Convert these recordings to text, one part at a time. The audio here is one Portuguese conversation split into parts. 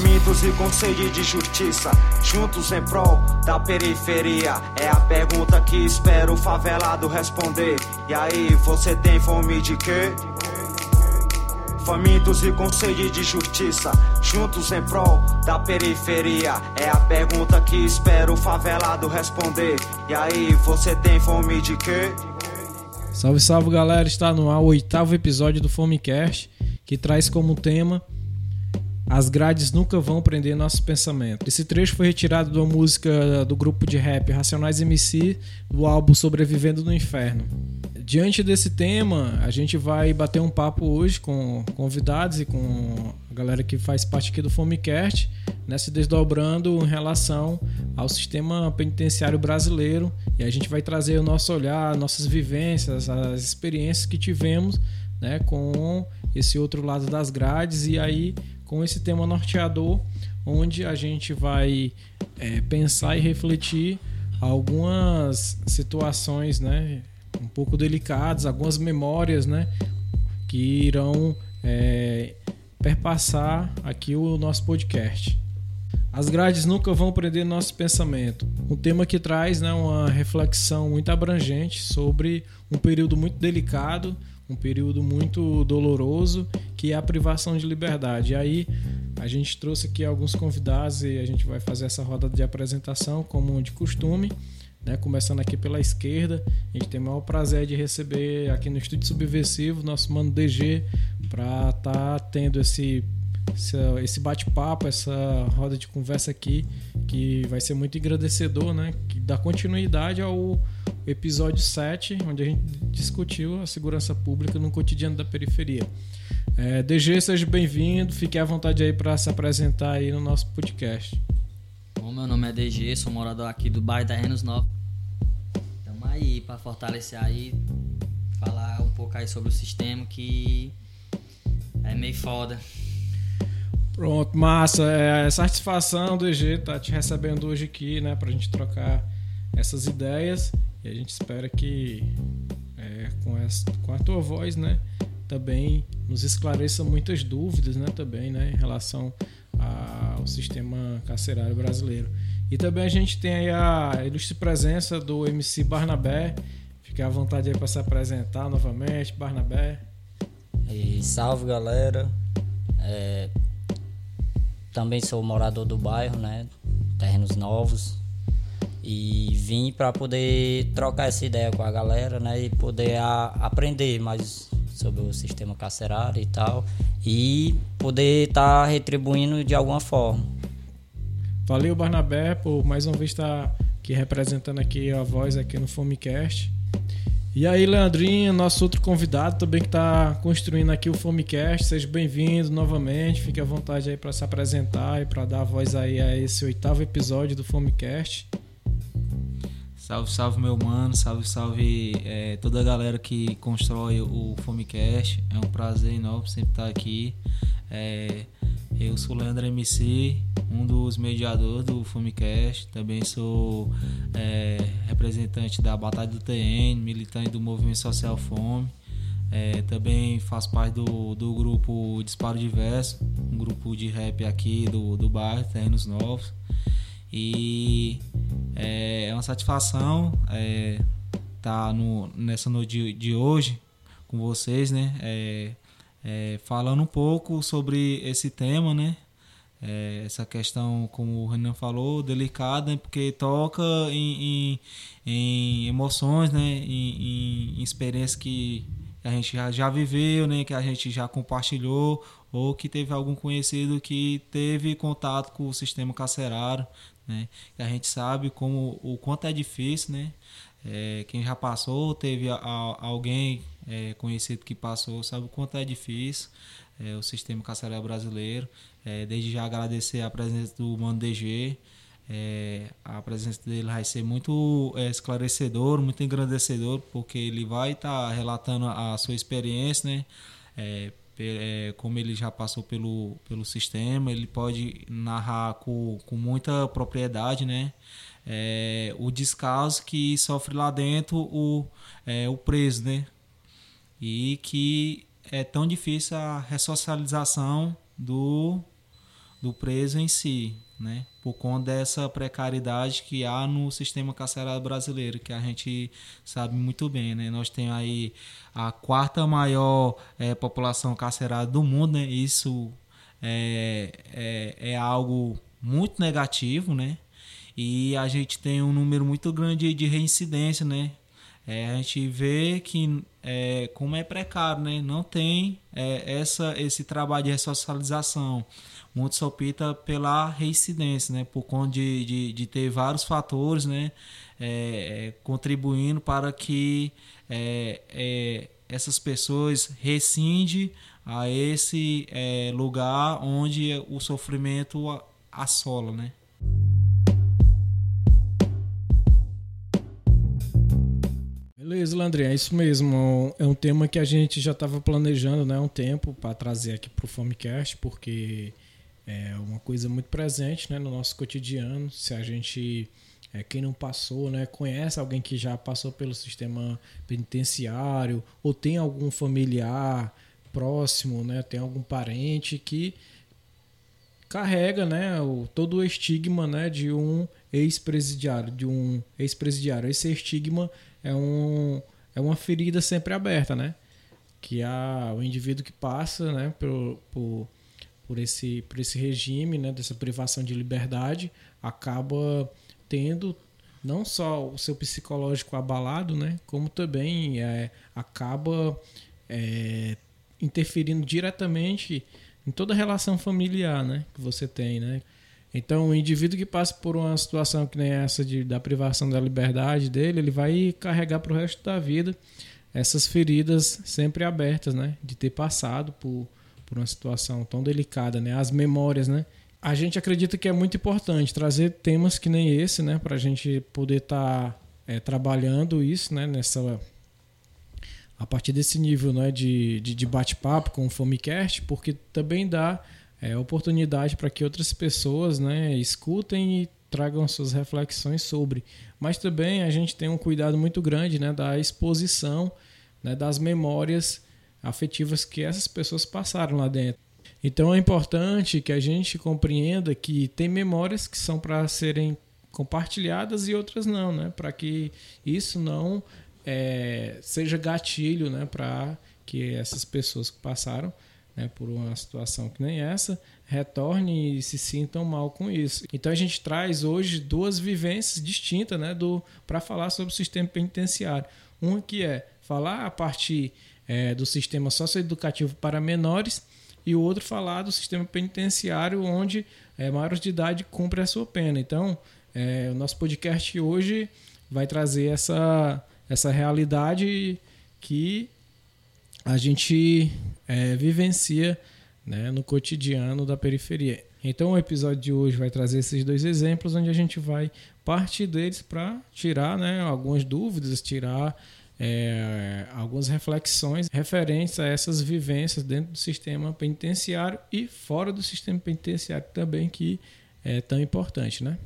Famintos e com sede de justiça, juntos em prol da periferia. É a pergunta que espero o favelado responder. E aí, você tem fome de quê? Famintos e com sede de justiça, juntos em prol da periferia. É a pergunta que espero o favelado responder. E aí, você tem fome de quê? Salve, salve galera! Está no ar o oitavo episódio do Fomecast, que traz como tema As grades nunca vão prender nosso pensamento. Esse trecho foi retirado de uma música do grupo de rap Racionais MC do álbum Sobrevivendo no Inferno. Diante desse tema, a gente vai bater um papo hoje com convidados e com a galera que faz parte aqui do Fomecast, né, se desdobrando em relação ao sistema penitenciário brasileiro. E a gente vai trazer o nosso olhar, nossas vivências, as experiências que tivemos né, com esse outro lado das grades e aí com esse tema norteador, onde a gente vai é, pensar e refletir algumas situações, né, um pouco delicadas, algumas memórias, né, que irão é, perpassar aqui o nosso podcast. As grades nunca vão prender nosso pensamento. Um tema que traz né, uma reflexão muito abrangente sobre um período muito delicado, um período muito doloroso, que é a privação de liberdade. E aí a gente trouxe aqui alguns convidados e a gente vai fazer essa roda de apresentação como de costume. Né, começando aqui pela esquerda, a gente tem o maior prazer de receber aqui no Estúdio Subversivo nosso mano DG para estar tá tendo esse, esse bate-papo, essa roda de conversa aqui, que vai ser muito engrandecedor, né? Que dá continuidade ao episódio 7, onde a gente discutiu a segurança pública no cotidiano da periferia. É, DG, seja bem-vindo, fique à vontade aí para se apresentar aí no nosso podcast. Bom, meu nome é DG, sou morador aqui do bairro da Renos Nova. Estamos aí para fortalecer aí, falar um pouco aí sobre o sistema que é meio foda. Pronto, massa. É, é satisfação do EG tá te recebendo hoje aqui, né, pra gente trocar essas ideias. E a gente espera que é, com, essa, com a tua voz, né, também nos esclareça muitas dúvidas, né, também, né, em relação ao sistema carcerário brasileiro. E também a gente tem a ilustre presença do MC Barnabé. Fique à vontade aí para se apresentar novamente, Barnabé. E salve galera. É, também sou morador do bairro, né? Terrenos novos. E vim para poder trocar essa ideia com a galera, né? E poder a, aprender mais sobre o sistema carcerário e tal e poder estar tá retribuindo de alguma forma. Valeu, Barnabé, por mais uma vez estar tá aqui representando aqui a voz aqui no Fomecast. E aí, Leandrinho, nosso outro convidado também que está construindo aqui o Fomecast. Seja bem-vindo novamente. Fique à vontade aí para se apresentar e para dar voz aí a esse oitavo episódio do Fomecast. Salve, salve meu mano, salve, salve é, toda a galera que constrói o Fomecast. É um prazer enorme sempre estar aqui. É, eu sou Leandro MC, um dos mediadores do Fomecast. Também sou é, representante da Batalha do TN, militante do Movimento Social Fome. É, também faço parte do, do grupo Disparo Diverso, um grupo de rap aqui do, do bairro, Terrenos Novos. E é, é uma satisfação estar é, tá no, nessa noite de, de hoje com vocês, né? É, é, falando um pouco sobre esse tema, né? É, essa questão, como o Renan falou, delicada, porque toca em, em, em emoções, né? Em, em, experiências que a gente já, já viveu, né? Que a gente já compartilhou ou que teve algum conhecido que teve contato com o sistema carcerário, né? A gente sabe como o quanto é difícil, né? É, quem já passou, teve a, a, alguém é, conhecido que passou, sabe o quanto é difícil é, o sistema carcerário brasileiro. É, desde já agradecer a presença do Mano DG. É, a presença dele vai ser muito é, esclarecedor, muito engrandecedor, porque ele vai estar tá relatando a sua experiência, né? é, como ele já passou pelo, pelo sistema, ele pode narrar com, com muita propriedade, né? É, o descaso que sofre lá dentro o, é, o preso, né? E que é tão difícil a ressocialização do, do preso em si, né? Por conta dessa precariedade que há no sistema carcerário brasileiro, que a gente sabe muito bem, né? Nós temos aí a quarta maior é, população carcerária do mundo, né? Isso é, é, é algo muito negativo, né? E a gente tem um número muito grande de reincidência, né? É, a gente vê que é, como é precário, né? Não tem é, essa, esse trabalho de ressocialização. Muito se opta pela reincidência, né? Por conta de, de, de ter vários fatores, né? É, é, contribuindo para que é, essas pessoas rescindem a esse lugar onde o sofrimento assola, né? Beleza, Landry, é isso mesmo. É um tema que a gente já estava planejando né, há um tempo para trazer aqui para o Fomecast, porque é uma coisa muito presente né, no nosso cotidiano. Se a gente, é, quem não passou, né, conhece alguém que já passou pelo sistema penitenciário, ou tem algum familiar próximo, né, tem algum parente que carrega né, o, todo o estigma né, de um ex-presidiário, de um ex-presidiário. Esse estigma é, um, é uma ferida sempre aberta, né? Que a, o indivíduo que passa né, por, por, por, esse, por esse regime, né, dessa privação de liberdade, acaba tendo não só o seu psicológico abalado, né, como também é, acaba é, interferindo diretamente em toda a relação familiar né, que você tem. Né? Então, o indivíduo que passa por uma situação que nem essa de, da privação da liberdade dele, ele vai carregar para o resto da vida essas feridas sempre abertas, né? De ter passado por, por uma situação tão delicada, né? As memórias, né? A gente acredita que é muito importante trazer temas que nem esse, né? Para a gente poder estar tá, é, trabalhando isso, né? Nessa a partir desse nível né, de, de, de bate-papo com o Fomecast, porque também dá é, oportunidade para que outras pessoas né, escutem e tragam suas reflexões sobre. Mas também a gente tem um cuidado muito grande né, da exposição né, das memórias afetivas que essas pessoas passaram lá dentro. Então é importante que a gente compreenda que tem memórias que são para serem compartilhadas e outras não, né? Para que isso não é, seja gatilho, né? Para que essas pessoas que passaram né, por uma situação que nem essa, retornem e se sintam mal com isso. Então a gente traz hoje duas vivências distintas né, para falar sobre o sistema penitenciário. Uma que é falar a partir é, do sistema socioeducativo para menores e o outro falar do sistema penitenciário onde é, maiores de idade cumprem a sua pena. Então, é, o nosso podcast hoje vai trazer essa, essa realidade que a gente é, vivencia né, no cotidiano da periferia. Então o episódio de hoje vai trazer esses dois exemplos, onde a gente vai partir deles para tirar né, algumas dúvidas, tirar é, algumas reflexões referentes a essas vivências dentro do sistema penitenciário e fora do sistema penitenciário também, que é tão importante, né?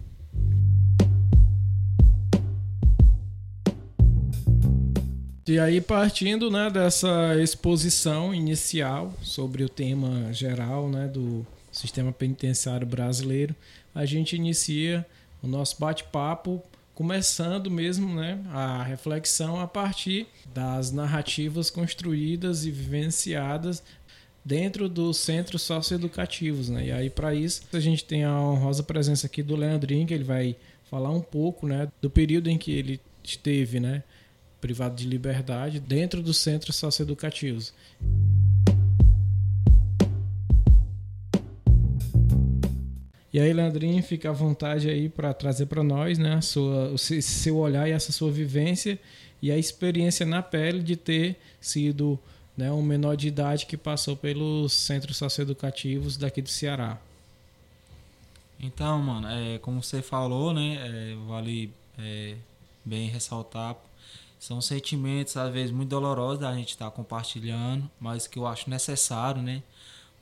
E aí, partindo né, dessa exposição inicial sobre o tema geral né, do sistema penitenciário brasileiro, a gente inicia o nosso bate-papo começando mesmo né, a reflexão a partir das narrativas construídas e vivenciadas dentro dos centros socioeducativos. Né? E aí, para isso, a gente tem a honrosa presença aqui do Leandrinho, que ele vai falar um pouco né, do período em que ele esteve né, privado de liberdade dentro dos centros socioeducativos. E aí, Leandrinho, fica à vontade aí para trazer para nós né, sua, o seu olhar e essa sua vivência e a experiência na pele de ter sido né, um menor de idade que passou pelos centros socioeducativos daqui do Ceará. Então, mano, é, como você falou, né, é, vale é, bem ressaltar são sentimentos, às vezes, muito dolorosos da gente estar tá compartilhando, mas que eu acho necessário, né?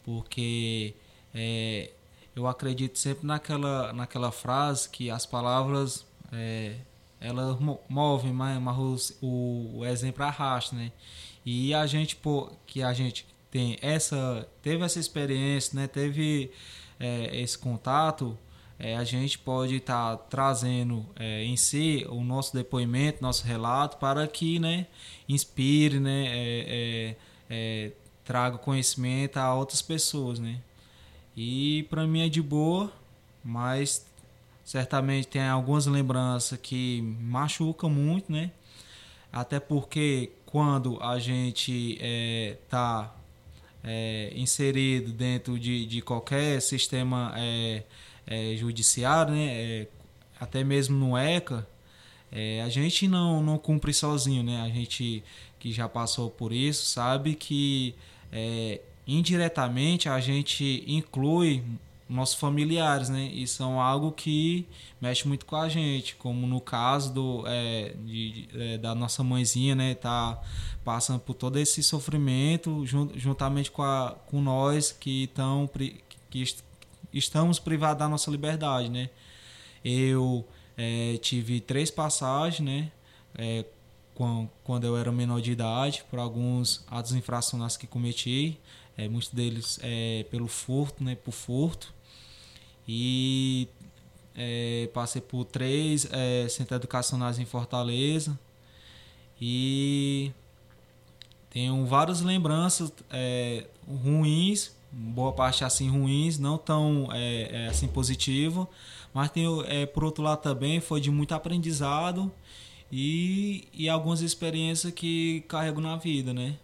Porque é, eu acredito sempre naquela, naquela frase que as palavras é, elas movem, mas, mas o, o exemplo arrasta, né? E a gente, pô, que a gente tem essa, teve essa experiência, né? Teve é, esse contato, é, a gente pode estar tá trazendo é, em si o nosso depoimento, nosso relato, para que né, inspire, né, é, é, é traga conhecimento a outras pessoas. Né? E para mim é de boa, mas certamente tem algumas lembranças que machucam muito, né? Até porque quando a gente está é, é, inserido dentro de, de qualquer sistema é, é judiciário, né? É, até mesmo no ECA, é, a gente não, não cumpre sozinho, né? A gente que já passou por isso sabe que indiretamente a gente inclui nossos familiares, né? E são algo que mexe muito com a gente, como no caso do, é, de, é, da nossa mãezinha, né? Tá passando por todo esse sofrimento juntamente com, a, com nós que, tão, que estamos privados da nossa liberdade, né? Eu é, tive três passagens, né? É, quando eu era menor de idade, por alguns atos infracionais que cometi, é, muitos deles é, pelo furto, né? Por furto e é, passei por três é, centros educacionais em Fortaleza e tenho várias lembranças é, ruins, boa parte assim ruins, não tão é, é assim positivo, mas tenho é, por outro lado também foi de muito aprendizado e, e algumas experiências que carrego na vida, né?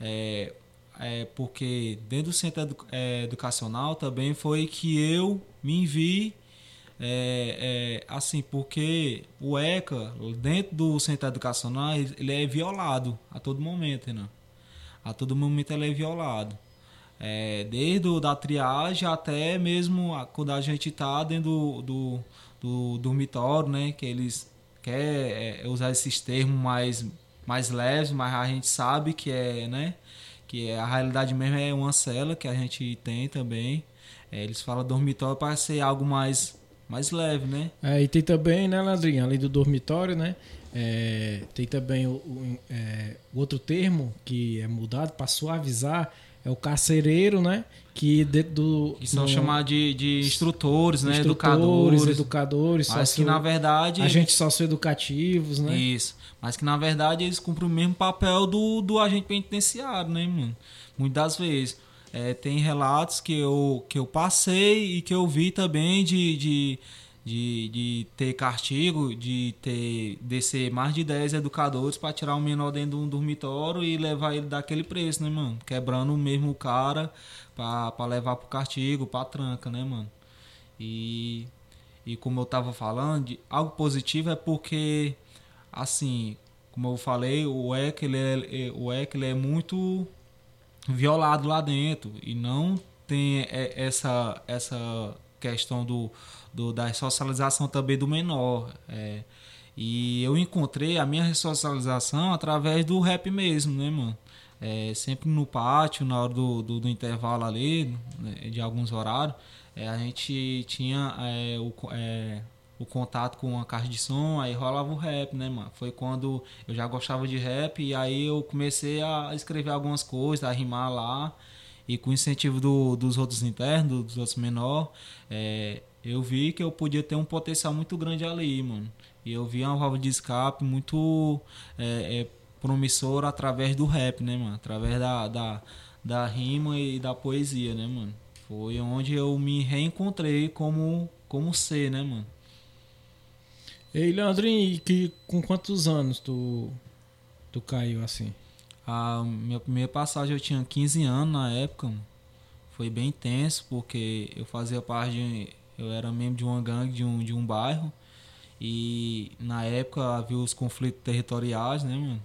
É, é, porque dentro do centro edu é, educacional também foi que eu me vi é, é, assim, porque o ECA, dentro do centro educacional, ele é violado a todo momento, né? A todo momento ele é violado. É, desde o, da triagem até mesmo a, quando a gente está dentro do, do, do, dormitório, né? Que eles querem é, usar esses termos mais, mais leves, mas a gente sabe que é, né? que é, a realidade mesmo é uma cela que a gente tem também. É, eles falam dormitório para ser algo mais, mais leve, né? É, e tem também, né, Landrinho, além do dormitório, né? É, tem também o, o é, outro termo que é mudado para suavizar, é o carcereiro, né? Que dentro do. Que são no, chamados de, de instrutores, né? Instrutores, educadores. educadores mas socio, que na verdade. Agentes socioeducativos, né? Isso. Mas que na verdade eles cumprem o mesmo papel do, do agente penitenciário, né, mano? Muitas das vezes. É, tem relatos que eu, que eu passei e que eu vi também de, de de, de ter castigo, de ter descer mais de 10 educadores para tirar um menor dentro de um dormitório e levar ele daquele preço, né, mano? Quebrando o mesmo cara para levar pro castigo, pra tranca, né, mano? E, e como eu tava falando, algo positivo é porque, assim, como eu falei, o EC, ele é, o EC, ele é muito violado lá dentro e não tem essa, essa questão do do, da socialização também do menor. É, e eu encontrei a minha ressocialização através do rap mesmo, né, mano? É, sempre no pátio, na hora do, do, do intervalo ali, né, de alguns horários, é, a gente tinha é, o, é, o contato com a caixa de som, aí rolava o rap, né, mano? Foi quando eu já gostava de rap e aí eu comecei a escrever algumas coisas, a rimar lá. E com o incentivo do, dos outros internos, dos outros menores, é, eu vi que eu podia ter um potencial muito grande ali, mano. E eu vi uma válvula de escape muito é, é, promissora através do rap, né, mano? Através da, da, da rima e da poesia, né, mano? Foi onde eu me reencontrei como, como ser, né, mano? Ei, Leandrinho, que, com quantos anos tu, tu caiu assim? A minha primeira passagem eu tinha 15 anos na época, mano. Foi bem tenso, porque eu fazia parte de eu era membro de uma gangue de um, de um bairro. E na época havia os conflitos territoriais, né, mano?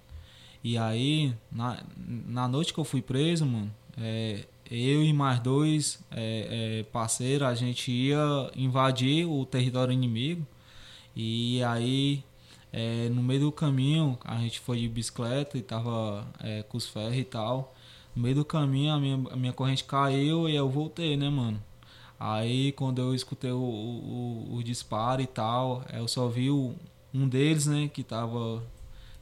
E aí, na, na noite que eu fui preso, mano, é, eu e mais dois é, é, parceiros, a gente ia invadir o território inimigo. E aí, é, no meio do caminho, a gente foi de bicicleta e tava é, com os ferros e tal. No meio do caminho, a minha, a minha corrente caiu e eu voltei, né, mano? Aí quando eu escutei o, o, o disparo e tal, eu só vi o, um deles, né, que tava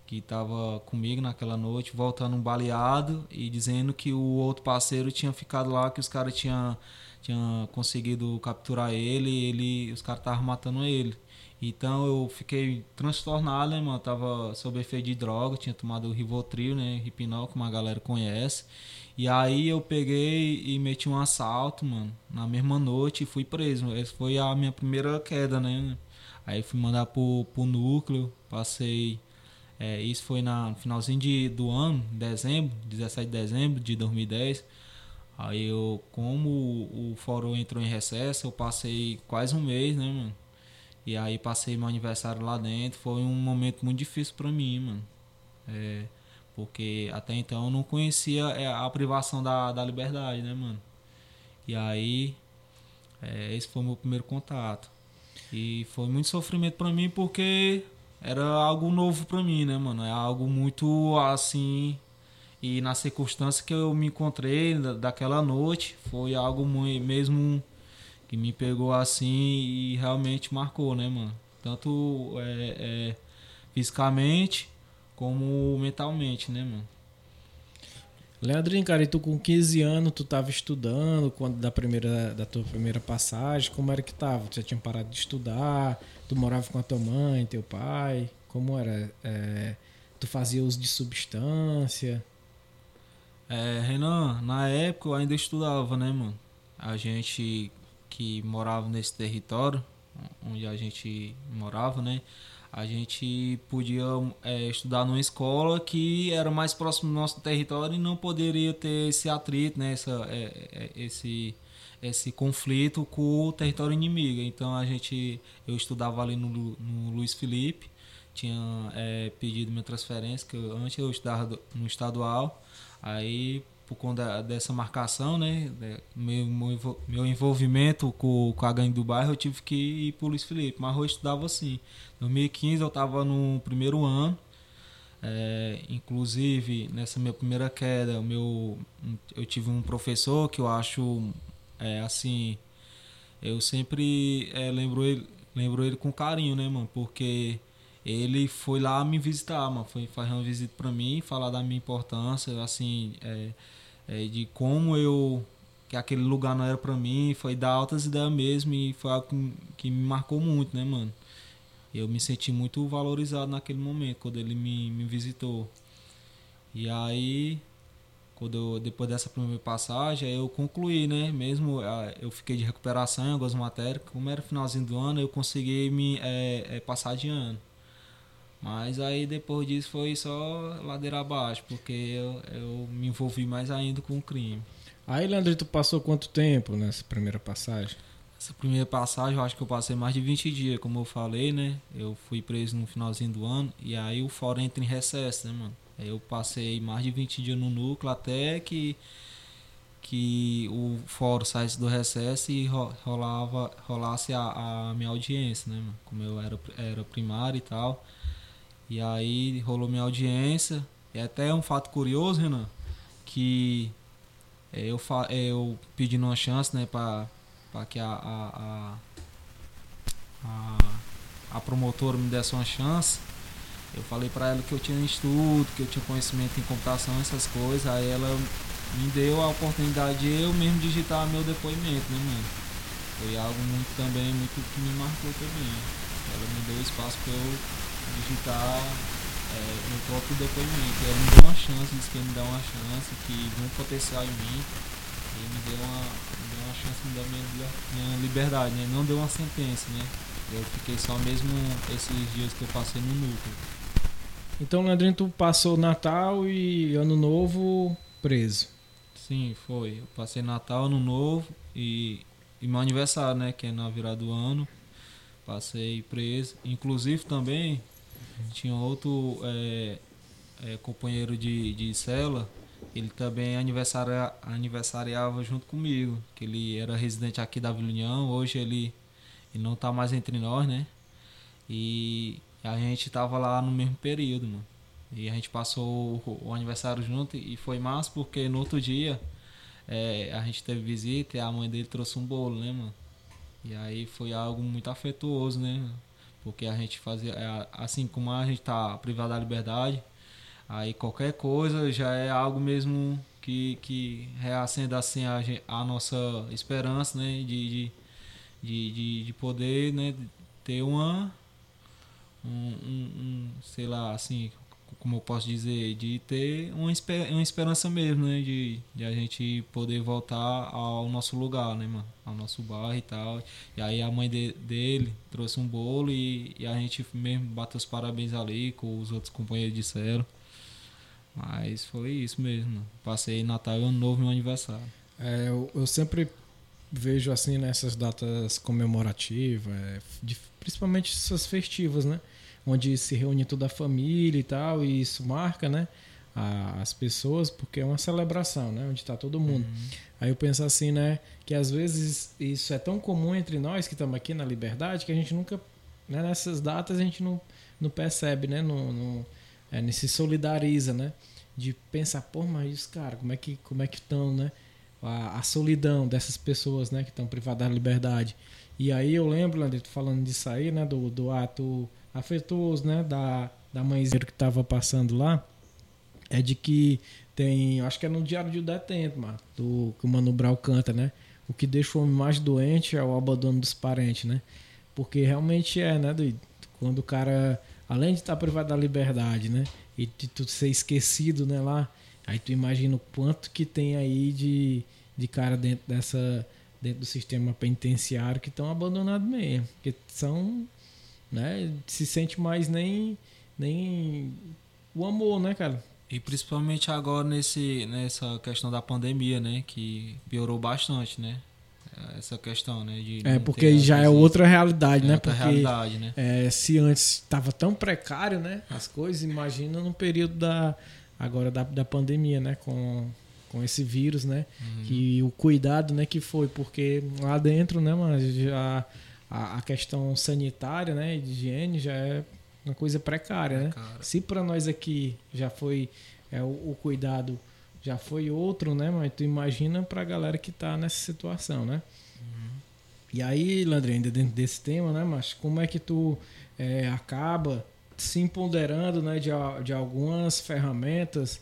que tava comigo naquela noite, voltando um baleado e dizendo que o outro parceiro tinha ficado lá, que os caras tinham tinha conseguido capturar ele, ele os caras estavam matando ele. Então eu fiquei transtornado, né, mano? Tava sob efeito de droga, tinha tomado o Rivotril, né? Hipnol, como a galera conhece. E aí eu peguei e meti um assalto, mano, na mesma noite e fui preso. Essa foi a minha primeira queda, né? Aí fui mandar pro, pro núcleo, passei. É, isso foi na, no finalzinho de, do ano, dezembro, 17 de dezembro de 2010. Aí eu, como o, o fórum entrou em recesso, eu passei quase um mês, né, mano? E aí passei meu aniversário lá dentro. Foi um momento muito difícil para mim, mano. É, porque até então eu não conhecia é, a privação da, da liberdade, né, mano? E aí, é, esse foi o meu primeiro contato. E foi muito sofrimento para mim porque era algo novo para mim, né, mano? É algo muito assim. E na circunstância que eu me encontrei daquela noite, foi algo muito, mesmo que me pegou assim e realmente marcou, né, mano? Tanto é, é, fisicamente como mentalmente, né, mano? Leandrinho, cara, e tu com 15 anos, tu tava estudando quando da primeira da tua primeira passagem, como era que tava? Tu já tinha parado de estudar? Tu morava com a tua mãe, teu pai? Como era? É, tu fazia uso de substância? É, Renan, na época eu ainda estudava, né, mano? A gente que morava nesse território, onde a gente morava, né? A gente podia é, estudar numa escola que era mais próximo do nosso território e não poderia ter esse atrito, né? Essa, é, é, esse, esse conflito com o território inimigo. Então a gente, eu estudava ali no, no Luiz Felipe, tinha é, pedido minha transferência, que eu, antes eu estudava no estadual, aí por conta dessa marcação, né? Meu, meu envolvimento com, com a gangue do bairro, eu tive que ir para o Luiz Felipe. Mas eu estudava assim. Em 2015 eu estava no primeiro ano. É, inclusive, nessa minha primeira queda, meu, eu tive um professor que eu acho é, assim. Eu sempre é, lembro, ele, lembro ele com carinho, né, mano? Porque ele foi lá me visitar, mano. Foi fazer uma visita para mim, falar da minha importância, assim. É, é, de como eu que aquele lugar não era para mim, foi dar altas ideias mesmo e foi algo que, que, me marcou muito, né, mano? Eu me senti muito valorizado naquele momento, quando ele me, me visitou. E aí, quando eu, depois dessa primeira passagem, eu concluí, né? Mesmo eu fiquei de recuperação em algumas matérias, como era finalzinho do ano, eu consegui me é, é, passar de ano. Mas aí depois disso foi só ladeira abaixo, porque eu, eu me envolvi mais ainda com o crime. Aí, Leandro, tu passou quanto tempo nessa primeira passagem? Essa primeira passagem eu acho que eu passei mais de 20 dias, como eu falei, né? Eu fui preso no finalzinho do ano e aí o fórum entra em recesso, né, mano? Aí eu passei mais de 20 dias no núcleo até que que o fórum saísse do recesso e rolava, rolasse a, a minha audiência, né, mano? Como eu era, era primário e tal. E aí rolou minha audiência. E até um fato curioso, Renan, que é, eu, é, eu pedi uma chance, né, para que a, a, a, a, promotora me desse uma chance. Eu falei para ela que eu tinha estudo, que eu tinha conhecimento em computação, essas coisas. Aí ela me deu a oportunidade de eu mesmo digitar meu depoimento, né, mano? Foi algo muito também, muito que me marcou também. Ela me deu espaço para eu digitar é, no próprio depoimento. Ele me deu uma chance, disse que ele me dá uma chance, que viu um potencial em mim. Ele me deu uma, me deu uma chance de me dar minha, minha liberdade, né? Não deu uma sentença, né? Eu fiquei só mesmo esses dias que eu passei no núcleo. Então, Leandrinho, tu passou Natal e Ano Novo preso? Sim, foi. Eu passei Natal, Ano Novo e, e meu aniversário, né? Que é na virada do ano. Passei preso. Inclusive também tinha outro é, é, companheiro de, de cela, ele também aniversaria, aniversariava junto comigo, que ele era residente aqui da Vila União, hoje ele, ele não está mais entre nós, né? E a gente tava lá no mesmo período, mano. E a gente passou o, o aniversário junto e foi massa porque no outro dia é, a gente teve visita e a mãe dele trouxe um bolo, né, mano? E aí foi algo muito afetuoso, né? Porque a gente fazia, é, assim como a gente tá privado da liberdade, aí qualquer coisa já é algo mesmo que, que reacenda assim a, a nossa esperança, né? De, de, de, de poder né? ter uma. Um, um, um, sei lá, assim, como eu posso dizer, de ter uma, esper uma esperança mesmo, né? De, de a gente poder voltar ao nosso lugar, né, mano? Ao nosso bairro e tal. E aí a mãe de, dele trouxe um bolo e, e, a gente mesmo bateu os parabéns ali, com os outros companheiros disseram. Mas foi isso mesmo. Passei Natal e Ano Novo meu aniversário. É, eu, eu sempre vejo assim nessas datas comemorativas, é, de, principalmente essas festivas, né? Onde se reúne toda a família e tal, e isso marca, né? A, as pessoas, porque é uma celebração, né? Onde está todo mundo. Uhum. Aí eu penso assim, né? Que às vezes isso é tão comum entre nós que estamos aqui na liberdade que a gente nunca, né, nessas datas a gente não, não percebe, né? Não, não, é, não se solidariza, né? De pensar, pô, mas os caras, como é que como é que estão, né? A, a, solidão dessas pessoas, né? Que estão privadas da liberdade. E aí eu lembro, André, falando disso aí, né? Do, do ato afetuoso, né, da, da mãezinha que estava passando lá, é de que tem, acho que é no Diário de Detento, mano, do, que o Mano Brau canta, né? O que deixa o homem mais doente é o abandono dos parentes, né? Porque realmente é, né, doido? Quando o cara, além de estar privado da liberdade, né? E de tu ser esquecido, né, lá, aí tu imagina o quanto que tem aí de, de cara dentro dessa dentro do sistema penitenciário que estão abandonados mesmo, que são né? Se sente mais nem, nem o amor, né, cara? E principalmente agora nesse, nessa questão da pandemia, né? Que piorou bastante, né? Essa questão, né? De é, porque já é outra realidade, é né? Outra porque realidade, né? É, se antes estava tão precário, né? As coisas, imagina no período da agora da, da pandemia, né? Com, com esse vírus, né? Uhum. Que o cuidado, né? Que foi, porque lá dentro, né, mas já a, a questão sanitária, né, de higiene já é uma coisa precária, né? Se para nós aqui já foi é, o, o, cuidado já foi outro, né? Mas tu imagina para a galera que está nessa situação, né? Uhum. E aí, Landre, ainda dentro desse tema, né? Mas como é que tu é, acaba se empoderando, né? De, de algumas ferramentas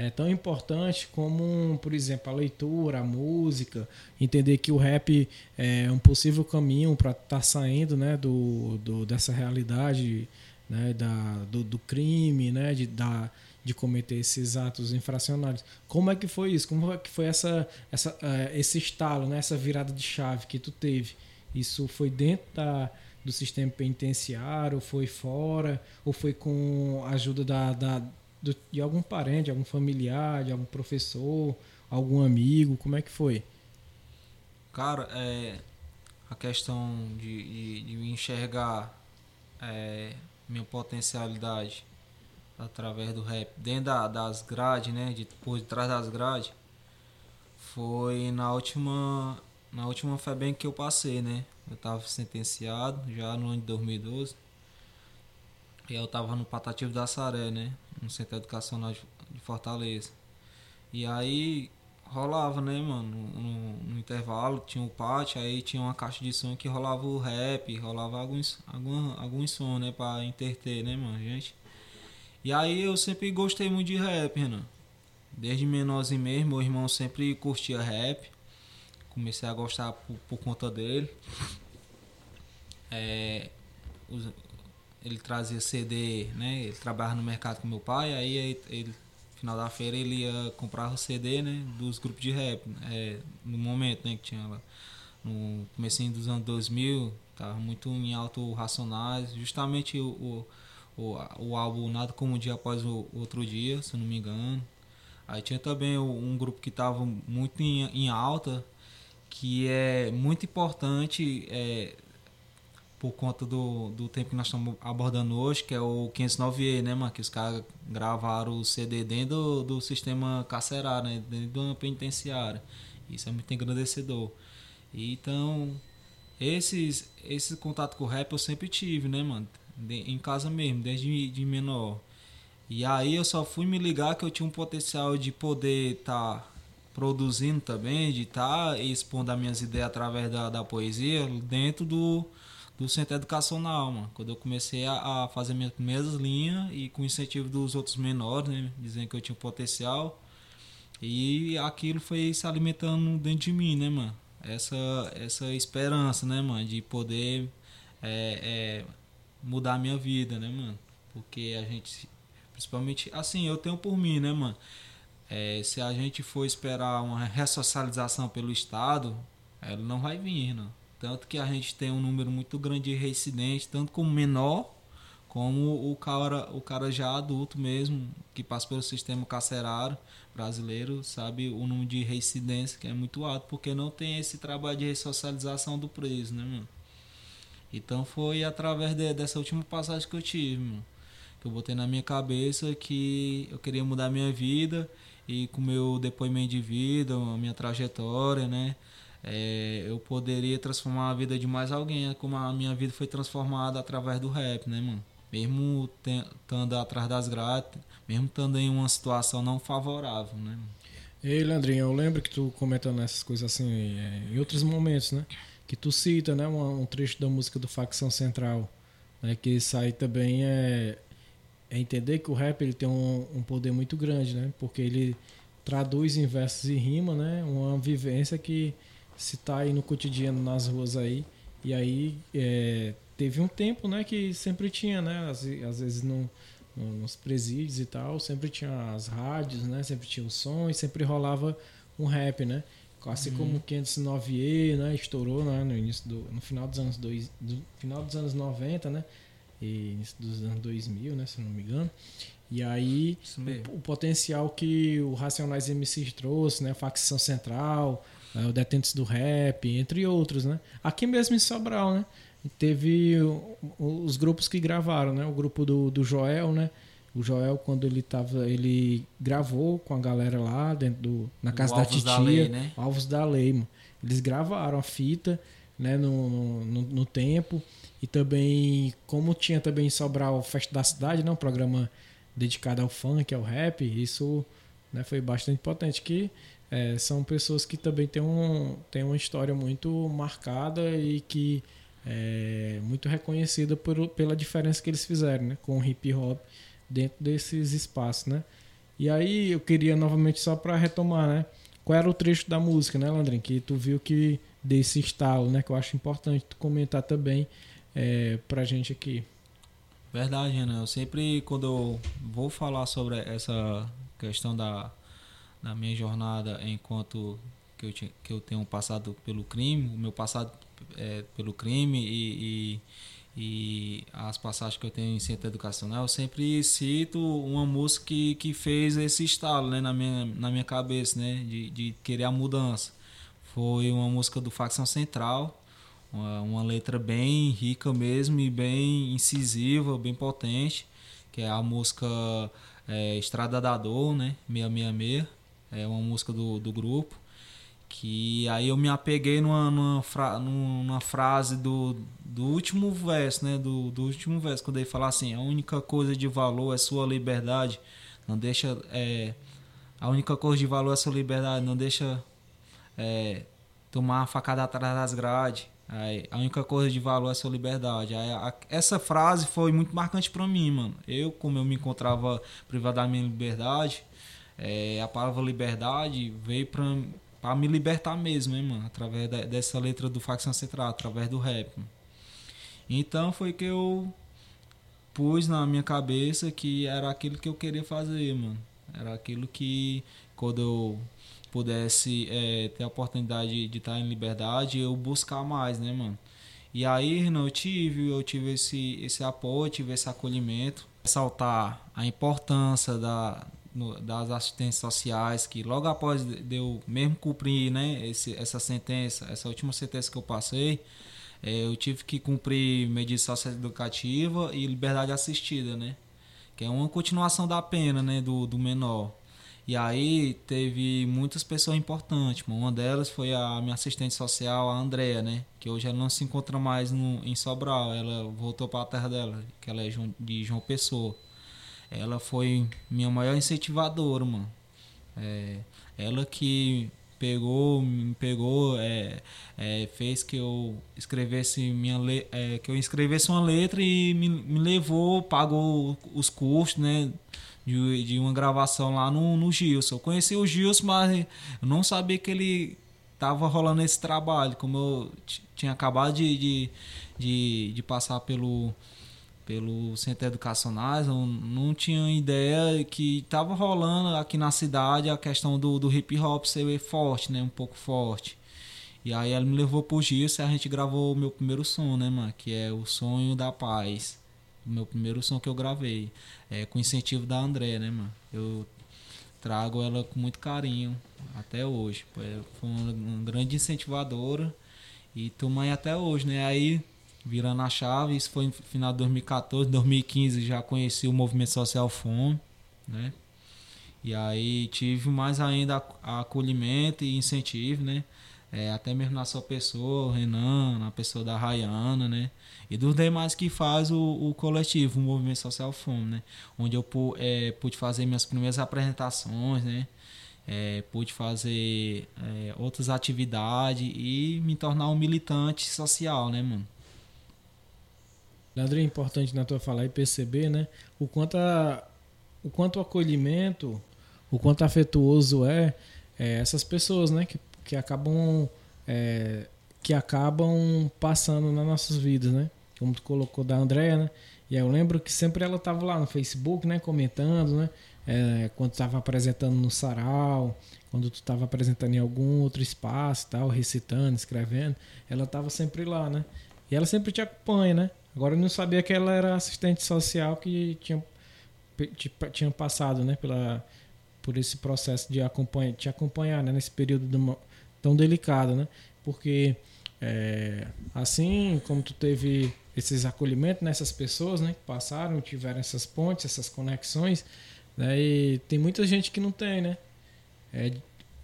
é tão importante como, por exemplo, a leitura, a música, entender que o rap é um possível caminho para estar tá saindo né, do, do, dessa realidade né, da, do, do crime, né, de, da, de cometer esses atos infracionários. Como é que foi isso? Como é que foi essa, essa, uh, esse estalo, né, essa virada de chave que tu teve? Isso foi dentro da, do sistema penitenciário, foi fora, ou foi com a ajuda da, da do, de algum parente, algum familiar, de algum professor, algum amigo? Como é que foi? Cara, é, a questão de, de, de enxergar é, minha potencialidade através do rap dentro da, das grades, né, de, por detrás das grades, foi na última na última FEBEM que eu passei, né? Eu estava sentenciado já no ano de 2012. E eu estava no Patativo da Saré, né? no centro educacional de, Fortaleza. E aí rolava, né, mano? No, no, intervalo tinha o pátio, aí tinha uma caixa de som que rolava o rap, rolava alguns, algum, algum som, né, pra interter, né, mano, gente? E aí eu sempre gostei muito de rap, Renan. Desde menorzinho mesmo, meu irmão sempre curtia rap. Comecei a gostar por, por conta dele. É, ele trazia CD, né? Ele trabalhava no mercado com meu pai, aí ele, final da feira ele ia comprar o CD, né? Dos grupos de rap, é, no momento, né? Que tinha lá no comecinho dos anos 2000, tava muito em alto Racionais, justamente o, o, o, o álbum Nada Como Um Dia Após o Outro Dia, se eu não me engano. Aí tinha também um grupo que tava muito em, em alta, que é muito importante é, por conta do, do tempo que nós estamos abordando hoje, que é o 509E, né, mano? Que os caras gravaram o CD dentro do, do sistema carcerário, né? Dentro de uma penitenciária. Isso é muito engrandecedor. Então, esses, esse contato com o rap eu sempre tive, né, mano? De, em casa mesmo, desde de menor. E aí eu só fui me ligar que eu tinha um potencial de poder estar tá produzindo também, de estar tá expondo as minhas ideias através da, da poesia dentro do do centro educacional, mano. Quando eu comecei a, a fazer minhas primeiras linhas e com incentivo dos outros menores, né? Dizendo que eu tinha potencial. E aquilo foi se alimentando dentro de mim, né, mano? Essa, essa esperança, né, mano? De poder é, é, mudar a minha vida, né, mano? Porque a gente, principalmente, assim, eu tenho por mim, né, mano? É, se a gente for esperar uma ressocialização pelo Estado, ela não vai vir, não. Tanto que a gente tem um número muito grande de residentes, tanto como menor, como o cara, o cara já adulto mesmo, que passa pelo sistema carcerário brasileiro, sabe o número de reincidência que é muito alto, porque não tem esse trabalho de ressocialização do preso, né, mano? Então foi através de, dessa última passagem que eu tive, mano, que eu botei na minha cabeça que eu queria mudar minha vida e com meu depoimento de vida, a minha trajetória, né? É, eu poderia transformar a vida de mais alguém, como a minha vida foi transformada através do rap, né, mano? Mesmo estando atrás das grades, mesmo estando em uma situação não favorável, né? Mano? Ei, Leandrinho, eu lembro que tu comentando essas coisas assim é, em outros momentos, né? Que tu cita, né, um, um trecho da música do Facção Central, né? Que isso aí também é, é entender que o rap ele tem um, um poder muito grande, né? Porque ele traduz em versos e rima, né? Uma vivência que se tá aí no cotidiano nas ruas aí e aí é, teve um tempo, né? Que sempre tinha, né? Às, às vezes no, nos presídios e tal, sempre tinha as rádios, né? Sempre tinha o som e sempre rolava um rap, né? Assim uhum. como o 509E, né? Estourou né? no início do, no final dos anos dois, do final dos anos 90, né? e início dos anos 2000, né, se não me engano. E aí o, o, potencial que o Racionais MCs trouxe, né, facção central, né, o Detentos do Rap, entre outros, né? Aqui mesmo em Sobral, né? Teve os grupos que gravaram, né? O grupo do, do Joel, né? O Joel, quando ele tava. Ele gravou com a galera lá dentro do. Na casa da titia. Da lei, né? Alvos da Lei, mano. Eles gravaram a fita, né, no, no, no, tempo. E também, como tinha também em Sobral o Festa da Cidade, né, um programa dedicado ao funk, ao rap, isso né, foi bastante potente. Que é, são pessoas que também têm, um, têm uma história muito marcada e que é muito reconhecida por, pela diferença que eles fizeram né, com o hip hop dentro desses espaços. Né? E aí eu queria novamente só para retomar, né? Qual era o trecho da música, né, Landrin? Que tu viu que desse estalo, né? Que eu acho importante tu comentar também é, pra gente aqui. Verdade, Renan. Eu sempre, quando eu vou falar sobre essa questão da, da minha jornada enquanto que eu, que eu tenho passado pelo crime, o meu passado é, pelo crime e, e, e, as passagens que eu tenho em centro educacional, eu sempre cito uma música que, que fez esse estalo né, na, minha, na minha cabeça, né, de, de querer a mudança. Foi uma música do Facção Central, uma, uma letra bem rica mesmo e bem incisiva, bem potente, que é a música é, Estrada da Dor, né? 666. É uma música do, do grupo. Que aí eu me apeguei numa, numa, fra, numa frase do, do último verso, né? Do, do último verso, quando ele fala assim, a única coisa de valor é sua liberdade. Não deixa. É, a única coisa de valor é sua liberdade. Não deixa é, tomar uma facada atrás das grades. Aí, a única coisa de valor é a sua liberdade. Aí, a, essa frase foi muito marcante para mim, mano. Eu, como eu me encontrava privado da minha liberdade, é, a palavra liberdade veio pra, pra me libertar mesmo, hein, mano? Através dessa letra do Facção Central, através do rap. Mano. Então foi que eu pus na minha cabeça que era aquilo que eu queria fazer, mano. Era aquilo que quando eu pudesse é, ter a oportunidade de estar em liberdade, eu buscar mais, né, mano? E aí, Renan, eu tive, eu tive esse, esse apoio, tive esse acolhimento. Ressaltar a importância da, no, das assistências sociais, que logo após eu mesmo cumprir né, esse, essa sentença, essa última sentença que eu passei, é, eu tive que cumprir medida socioeducativa e liberdade assistida, né? Que é uma continuação da pena, né, do, do menor. E aí teve muitas pessoas importantes. Uma delas foi a minha assistente social, a Andrea, né? Que hoje ela não se encontra mais no, em Sobral. Ela voltou para a terra dela, que ela é de João Pessoa. Ela foi minha maior incentivadora, mano. É, ela que pegou, me pegou, é, é, fez que eu escrevesse minha le é, que eu escrevesse uma letra e me, me levou, pagou os custos, né? De, de uma gravação lá no, no Gilson. Eu conheci o Gilson, mas eu não sabia que ele tava rolando esse trabalho. Como eu tinha acabado de, de, de, de passar pelo pelo centro educacionais, eu não tinha ideia que estava rolando aqui na cidade a questão do, do hip hop ser forte, né? Um pouco forte. E aí ela me levou pro Gilson e a gente gravou o meu primeiro som, né, mano? Que é o Sonho da Paz. O meu primeiro som que eu gravei. É com incentivo da André, né, mano? Eu trago ela com muito carinho até hoje. É, foi uma, grande incentivadora e tô mãe até hoje, né? Aí virando a chave. Isso foi no final de 2014, 2015 já conheci o movimento social Fome, né? E aí tive mais ainda acolhimento e incentivo, né? É, até mesmo na sua pessoa, o Renan, na pessoa da Rayana, né? E dos demais que faz o, o coletivo, o Movimento Social Fome, né? Onde eu é, pude fazer minhas primeiras apresentações, né? É, pude fazer é, outras atividades e me tornar um militante social, né, mano? Leandro, é importante na tua fala e perceber, né? O quanto, a, o quanto o acolhimento, o quanto afetuoso é, é essas pessoas, né? Que, que acabam é, que acabam passando nas nossas vidas, né? Como tu colocou da Andréia, né? E eu lembro que sempre ela estava lá no Facebook, né? Comentando, né? É, quando estava apresentando no sarau, quando tu estava apresentando em algum outro espaço, tal, recitando, escrevendo, ela estava sempre lá, né? E ela sempre te acompanha, né? Agora eu não sabia que ela era assistente social que tinha, tinha passado, né, pela, por esse processo de acompanhar, te acompanhar, né, nesse período tão delicado, né? Porque é, assim como tu teve esses acolhimentos nessas pessoas, né, que passaram, tiveram essas pontes, essas conexões, né, e tem muita gente que não tem, né? É,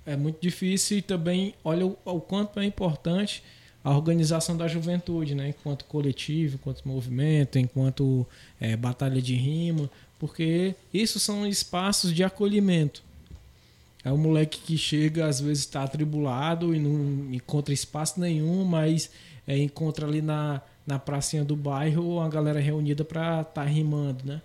é muito difícil e também olha o, o quanto é importante a organização da juventude, né? enquanto coletivo, enquanto movimento, enquanto é, batalha de rima, porque isso são espaços de acolhimento. É um moleque que chega, às vezes está atribulado e não encontra espaço nenhum, mas é, encontra ali na, na pracinha do bairro a galera reunida para estar tá rimando, né?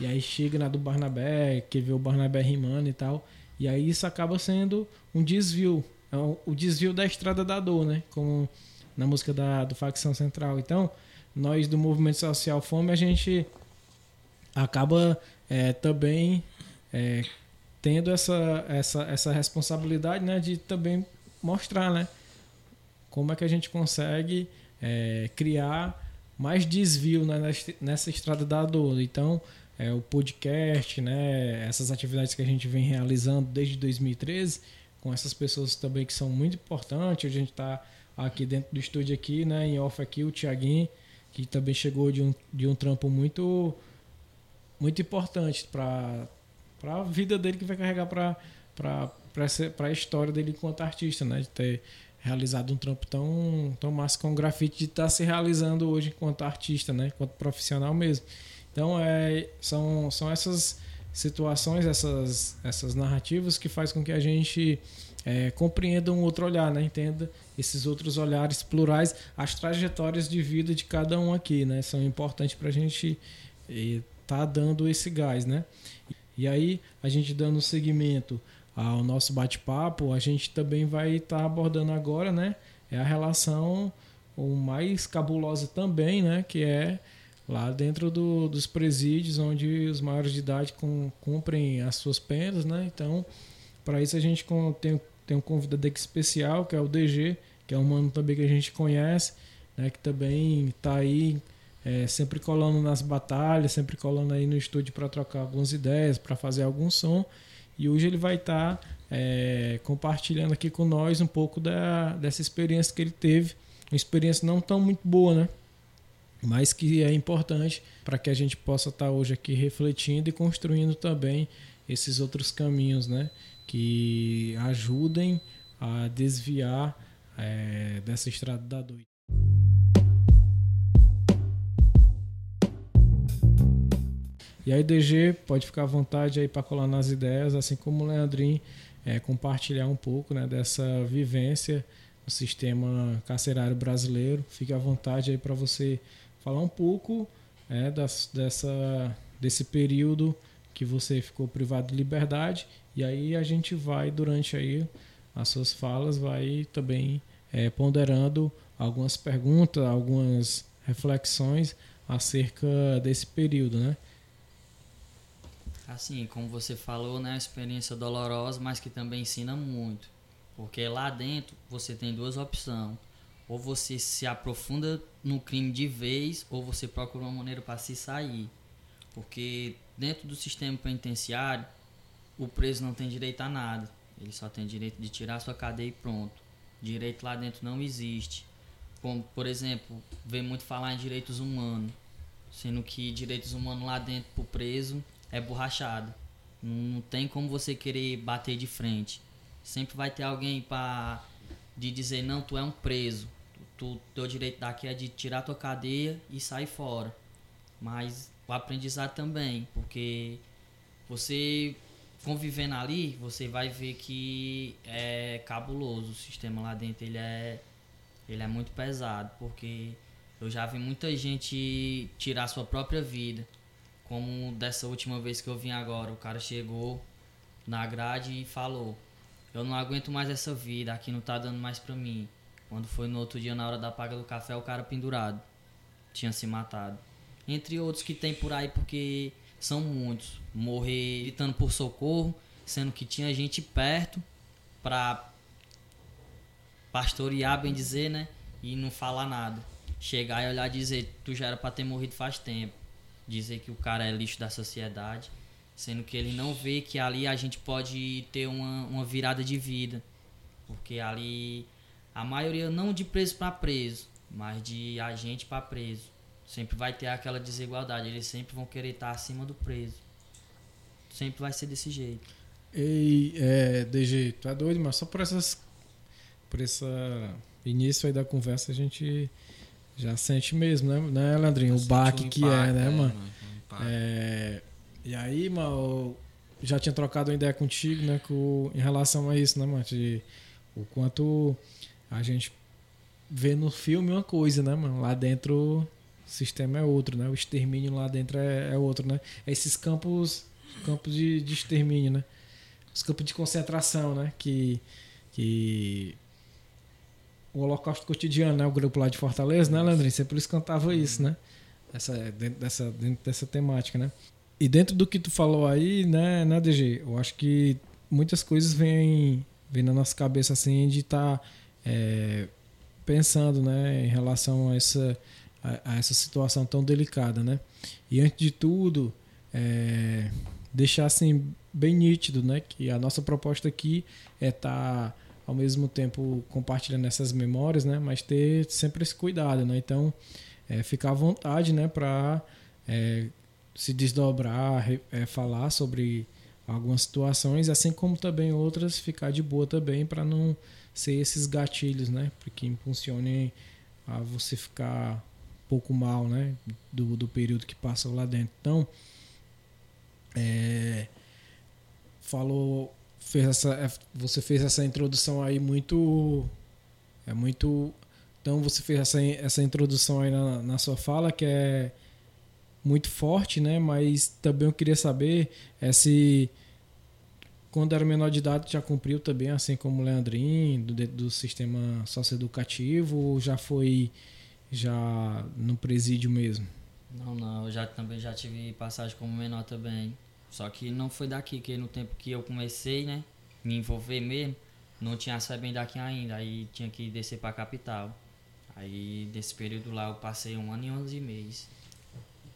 E aí chega na do Barnabé, que vê o Barnabé rimando e tal. E aí isso acaba sendo um desvio. É o desvio da estrada da dor, né? Como na música da, do Facção Central. Então, nós do Movimento Social Fome, a gente acaba é, também é, tendo essa, essa, essa responsabilidade né, de também mostrar né, como é que a gente consegue é, criar mais desvio né, nessa estrada da dor. Então, é, o podcast, né, essas atividades que a gente vem realizando desde 2013, com essas pessoas também que são muito importantes, a gente está aqui dentro do estúdio aqui, né, em off aqui, o Tiaguinho, que também chegou de um, de um trampo muito muito importante para a vida dele que vai carregar para para a história dele enquanto artista, né, de ter realizado um trampo tão tão massa com o grafite de estar tá se realizando hoje enquanto artista, né, enquanto profissional mesmo. Então é são são essas situações, essas essas narrativas que faz com que a gente é, compreenda um outro olhar, né? Entenda esses outros olhares plurais, as trajetórias de vida de cada um aqui, né? São importantes para a gente estar tá dando esse gás, né? E aí, a gente dando seguimento ao nosso bate-papo, a gente também vai estar tá abordando agora, né? É a relação o mais cabulosa também, né? Que é lá dentro do, dos presídios, onde os maiores de idade com, cumprem as suas penas, né? Então, para isso a gente tem, tem um convidado aqui especial, que é o DG, que é um mano também que a gente conhece, né, que também está aí é, sempre colando nas batalhas, sempre colando aí no estúdio para trocar algumas ideias, para fazer algum som. E hoje ele vai estar tá, é, compartilhando aqui com nós um pouco da, dessa experiência que ele teve. Uma experiência não tão muito boa, né? Mas que é importante para que a gente possa estar tá hoje aqui refletindo e construindo também esses outros caminhos, né? Que ajudem a desviar é, dessa estrada da doida. E aí, DG, pode ficar à vontade aí para colar nas ideias, assim como o Leandrinho é, compartilhar um pouco né, dessa vivência no sistema carcerário brasileiro. Fique à vontade aí para você falar um pouco é, das, dessa, desse período que você ficou privado de liberdade e aí a gente vai durante aí as suas falas vai também é, ponderando algumas perguntas, algumas reflexões acerca desse período, né? Assim, como você falou, né, uma experiência dolorosa, mas que também ensina muito. Porque lá dentro você tem duas opções. Ou você se aprofunda no crime de vez, ou você procura uma maneira para se sair. Porque dentro do sistema penitenciário, o preso não tem direito a nada. Ele só tem direito de tirar sua cadeia e pronto. Direito lá dentro não existe. Como, por exemplo, vem muito falar em direitos humanos. Sendo que direitos humanos lá dentro pro preso é borrachado. Não, tem como você querer bater de frente. Sempre vai ter alguém para de dizer não, tu é um preso. Tu, tu teu direito daqui é de tirar tua cadeia e sair fora. Mas o aprendizado também, porque você convivendo ali, você vai ver que é cabuloso o sistema lá dentro, ele é ele é muito pesado, porque eu já vi muita gente tirar sua própria vida como dessa última vez que eu vim agora, o cara chegou na grade e falou: Eu não aguento mais essa vida, aqui não tá dando mais pra mim. Quando foi no outro dia, na hora da paga do café, o cara pendurado. Tinha se matado. Entre outros que tem por aí, porque são muitos. Morrer gritando por socorro, sendo que tinha gente perto pra pastorear, bem dizer, né? E não falar nada. Chegar e olhar e dizer: Tu já era pra ter morrido faz tempo dizer que o cara é lixo da sociedade, sendo que ele não vê que ali a gente pode ter uma, uma virada de vida, porque ali a maioria não de preso para preso, mas de agente para preso. Sempre vai ter aquela desigualdade, eles sempre vão querer estar acima do preso. Sempre vai ser desse jeito. Ei, é, DG, tu é doido, mas só por essas. Por esse início aí da conversa a gente já sente mesmo, né, né Leandrinho? o baque um que é, né, é, mano? é, e aí, mano, já tinha trocado uma ideia contigo, né, com, em relação a isso, né, mano? De, o quanto a gente vê no filme uma coisa, né, mano? Lá dentro o sistema é outro, né? O extermínio lá dentro é, é outro, né? Esses campos, campos de, de extermínio, né? Os campos de concentração, né? Que, que o Holocausto Cotidiano, né? O grupo lá de Fortaleza, né, Leandrinho? Sempre eles cantavam isso, né? Essa, dentro, dessa, dentro dessa temática, né? E dentro do que tu falou aí, né, né DG? Eu acho que muitas coisas vêm, vêm na nossa cabeça, assim, de estar tá, é, pensando, né, em relação a essa, a, a, essa situação tão delicada, né? E antes de tudo, é, deixar, assim, bem nítido, né? Que a nossa proposta aqui é estar... Tá ao mesmo tempo compartilhando essas memórias, né? Mas ter sempre esse cuidado, né? Então, é, ficar à vontade, né? Para é, se desdobrar, é, falar sobre algumas situações, assim como também outras, ficar de boa também para não ser esses gatilhos, né? Que impulsionem a você ficar pouco mal, né? Do, do período que passa lá dentro. Então, é, falou fez essa, é, você fez essa introdução aí muito. É muito. Então você fez essa, essa introdução aí na, na sua fala que é muito forte, né? Mas também eu queria saber é se quando era menor de idade já cumpriu também, assim como o Leandrinho, do, do sistema socioeducativo, já foi já no presídio mesmo? Não, não, eu já também já tive passagem como menor também. Só que não foi daqui, que no tempo que eu comecei, né, me envolver mesmo, não tinha bem daqui ainda, aí tinha que descer pra capital. Aí desse período lá eu passei um ano e onze meses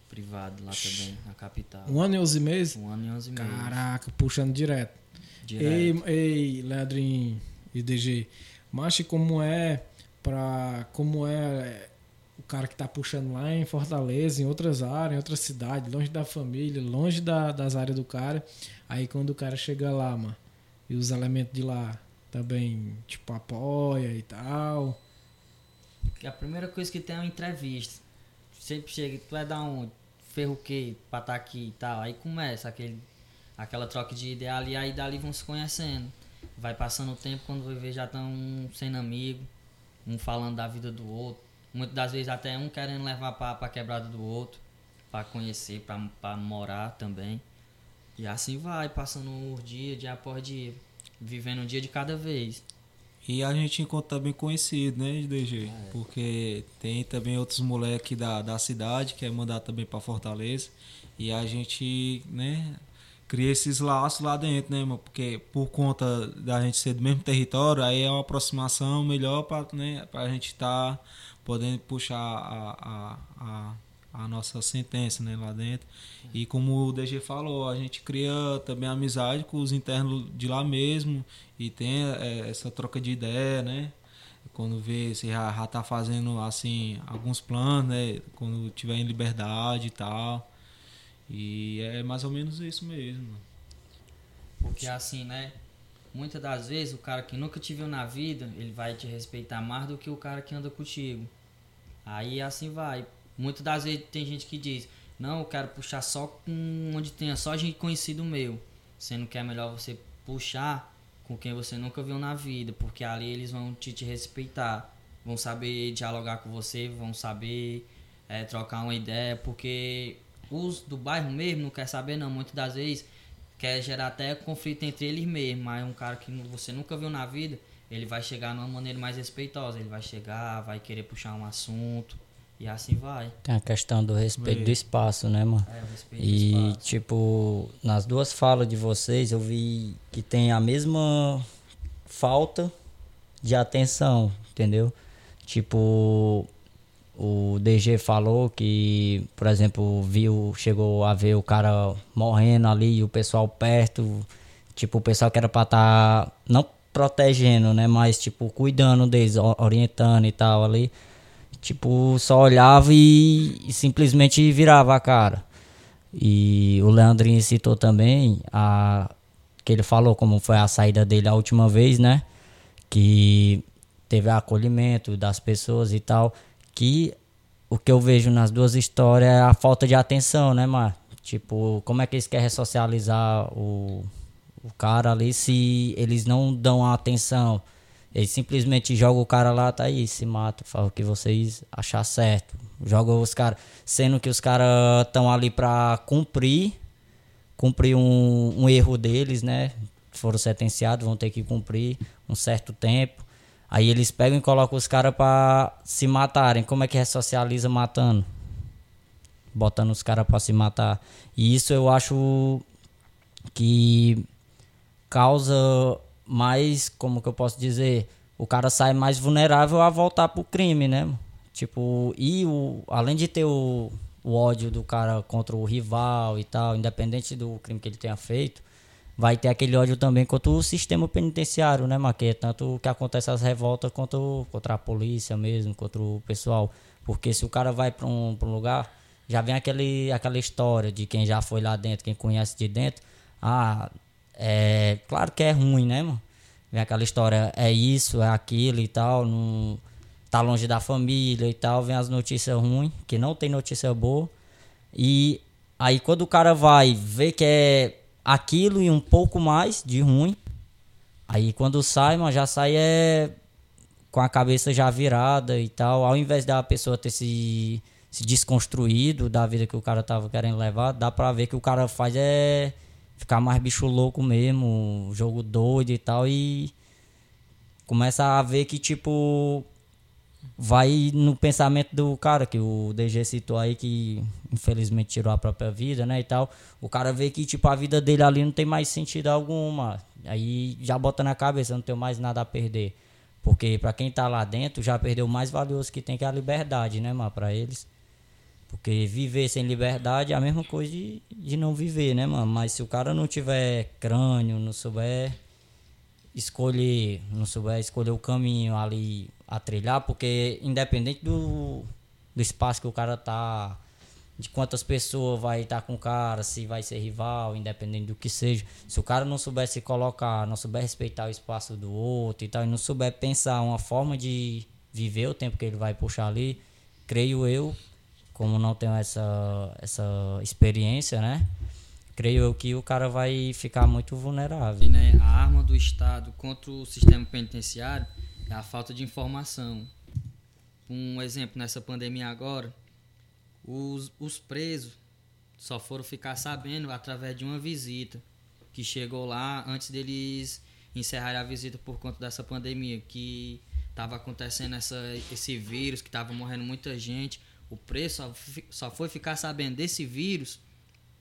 privado lá também, na capital. Um ano e onze meses? Um ano e onze meses. Caraca, puxando direto. Direto. Ei, ei Leandrinho e DG, mas como é pra. Como é o cara que tá puxando lá em Fortaleza, em outras áreas, em outras cidades, longe da família, longe da, das áreas do cara. Aí quando o cara chega lá, mano, e os elementos de lá também, tipo, apoia e tal. A primeira coisa que tem é uma entrevista. Sempre chega, tu é da onde? Ferro o quê? Pra estar tá aqui e tal. Aí começa aquele, aquela troca de ideal e aí dali vão se conhecendo. vai passando o tempo, quando vai ver já estão sendo amigo, um falando da vida do outro. Muitas das vezes até um querendo levar pra, pra quebrada do outro, para conhecer, pra, pra morar também. E assim vai, passando os dias, dia após dia, vivendo um dia de cada vez. E a gente encontra também conhecido, né, DG? Porque tem também outros moleques da, da cidade que é mandar também para Fortaleza. E a gente, né, cria esses laços lá dentro, né, mano? Porque por conta da gente ser do mesmo território, aí é uma aproximação melhor para né, a gente estar tá podendo puxar a, a, a, a, nossa sentença, né, lá dentro. E como o DG falou, a gente cria também amizade com os internos de lá mesmo e tem é, essa troca de ideia, né? Quando vê se já, já tá fazendo assim alguns planos, né? Quando tiver em liberdade e tal. E é mais ou menos isso mesmo. Porque assim, né? Muitas das vezes o cara que nunca te viu na vida, ele vai te respeitar mais do que o cara que anda contigo. Aí assim vai. Muitas das vezes tem gente que diz, não, eu quero puxar só com onde tenha só gente conhecido meu. Sendo que é melhor você puxar com quem você nunca viu na vida, porque ali eles vão te, te respeitar, vão saber dialogar com você, vão saber é, trocar uma ideia, porque os do bairro mesmo não quer saber não, muitas das vezes quer gerar até conflito entre eles mesmos, mas um cara que você nunca viu na vida, ele vai chegar de uma maneira mais respeitosa, ele vai chegar, vai querer puxar um assunto e assim vai. Tem a questão do respeito do espaço, né, mano? É, o respeito E, do espaço. tipo, nas duas falas de vocês, eu vi que tem a mesma falta de atenção, entendeu? Tipo, o DG falou que, por exemplo, viu, chegou a ver o cara morrendo ali, o pessoal perto, tipo, o pessoal que era pra estar, não protegendo, né, mas, tipo, cuidando deles, orientando e tal ali, tipo, só olhava e, e simplesmente virava a cara. E o Leandrinho citou também a que ele falou como foi a saída dele a última vez, né? Que teve acolhimento das pessoas e tal. Que o que eu vejo nas duas histórias é a falta de atenção, né, Mar? Tipo, como é que eles querem ressocializar o, o cara ali se eles não dão atenção? Eles simplesmente jogam o cara lá, tá aí, se mata, fala o que vocês achar certo. Joga os caras, sendo que os caras estão ali pra cumprir, cumprir um, um erro deles, né? Foram sentenciados, vão ter que cumprir um certo tempo. Aí eles pegam e colocam os caras pra se matarem. Como é que ressocializa matando? Botando os caras pra se matar. E isso eu acho que causa mais, como que eu posso dizer, o cara sai mais vulnerável a voltar pro crime, né? Tipo, e o, além de ter o, o ódio do cara contra o rival e tal, independente do crime que ele tenha feito, vai ter aquele ódio também contra o sistema penitenciário, né, Maque? Tanto que acontece as revoltas contra, contra a polícia mesmo, contra o pessoal. Porque se o cara vai pra um, um lugar, já vem aquele, aquela história de quem já foi lá dentro, quem conhece de dentro. Ah, é claro que é ruim, né, mano? Vem aquela história, é isso, é aquilo e tal, não tá longe da família e tal, vem as notícias ruins, que não tem notícia boa. E aí quando o cara vai ver que é aquilo e um pouco mais de ruim, aí quando sai, mano, já sai é com a cabeça já virada e tal, ao invés da pessoa ter se, se desconstruído da vida que o cara tava querendo levar, dá pra ver que o cara faz é ficar mais bicho louco mesmo, jogo doido e tal, e começa a ver que, tipo, vai no pensamento do cara, que o DG citou aí, que infelizmente tirou a própria vida, né, e tal. O cara vê que, tipo, a vida dele ali não tem mais sentido alguma. Aí já bota na cabeça, não tenho mais nada a perder. Porque pra quem tá lá dentro, já perdeu o mais valioso que tem, que é a liberdade, né, mano, pra eles. Porque viver sem liberdade é a mesma coisa de, de não viver, né, mano? Mas se o cara não tiver crânio, não souber escolher, não souber escolher o caminho ali a trilhar, porque independente do, do espaço que o cara tá, de quantas pessoas vai estar com o cara, se vai ser rival, independente do que seja, se o cara não souber se colocar, não souber respeitar o espaço do outro e tal, e não souber pensar uma forma de viver o tempo que ele vai puxar ali, creio eu, como não tenho essa, essa experiência, né? creio eu que o cara vai ficar muito vulnerável. E, né, a arma do Estado contra o sistema penitenciário é a falta de informação. Um exemplo, nessa pandemia agora, os, os presos só foram ficar sabendo através de uma visita que chegou lá antes deles encerrarem a visita por conta dessa pandemia, que estava acontecendo essa, esse vírus, que estava morrendo muita gente. O preso só, só foi ficar sabendo desse vírus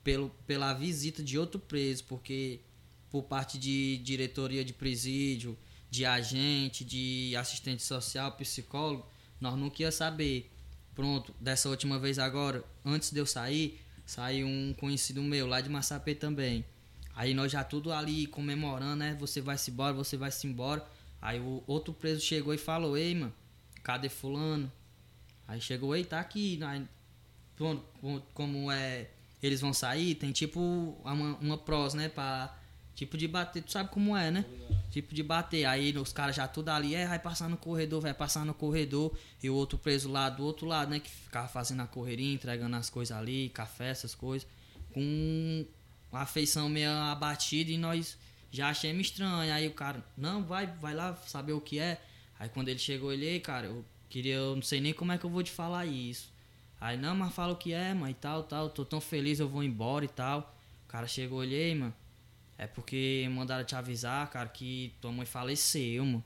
pelo, pela visita de outro preso, porque por parte de diretoria de presídio, de agente, de assistente social, psicólogo, nós nunca ia saber. Pronto, dessa última vez agora, antes de eu sair, saiu um conhecido meu lá de Massapê também. Aí nós já tudo ali comemorando, né? Você vai se embora, você vai se embora. Aí o outro preso chegou e falou: Ei, mano, cadê Fulano? Aí chegou, ei, tá aqui. Pronto, como é. Eles vão sair, tem tipo uma, uma pros, né? Pra, tipo de bater, tu sabe como é, né? Tipo de bater. Aí os caras já tudo ali, é, vai passar no corredor, vai passar no corredor. E o outro preso lá do outro lado, né? Que ficava fazendo a correria, entregando as coisas ali, café, essas coisas. Com uma afeição meio abatida e nós já achamos estranho. Aí o cara, não, vai, vai lá saber o que é. Aí quando ele chegou, ele, ei, cara, eu queria, eu não sei nem como é que eu vou te falar isso. Aí, não, mas fala o que é, mano, e tal, tal, tô tão feliz, eu vou embora e tal. O cara chegou, olhei, mano, é porque mandaram te avisar, cara, que tua mãe faleceu, mano.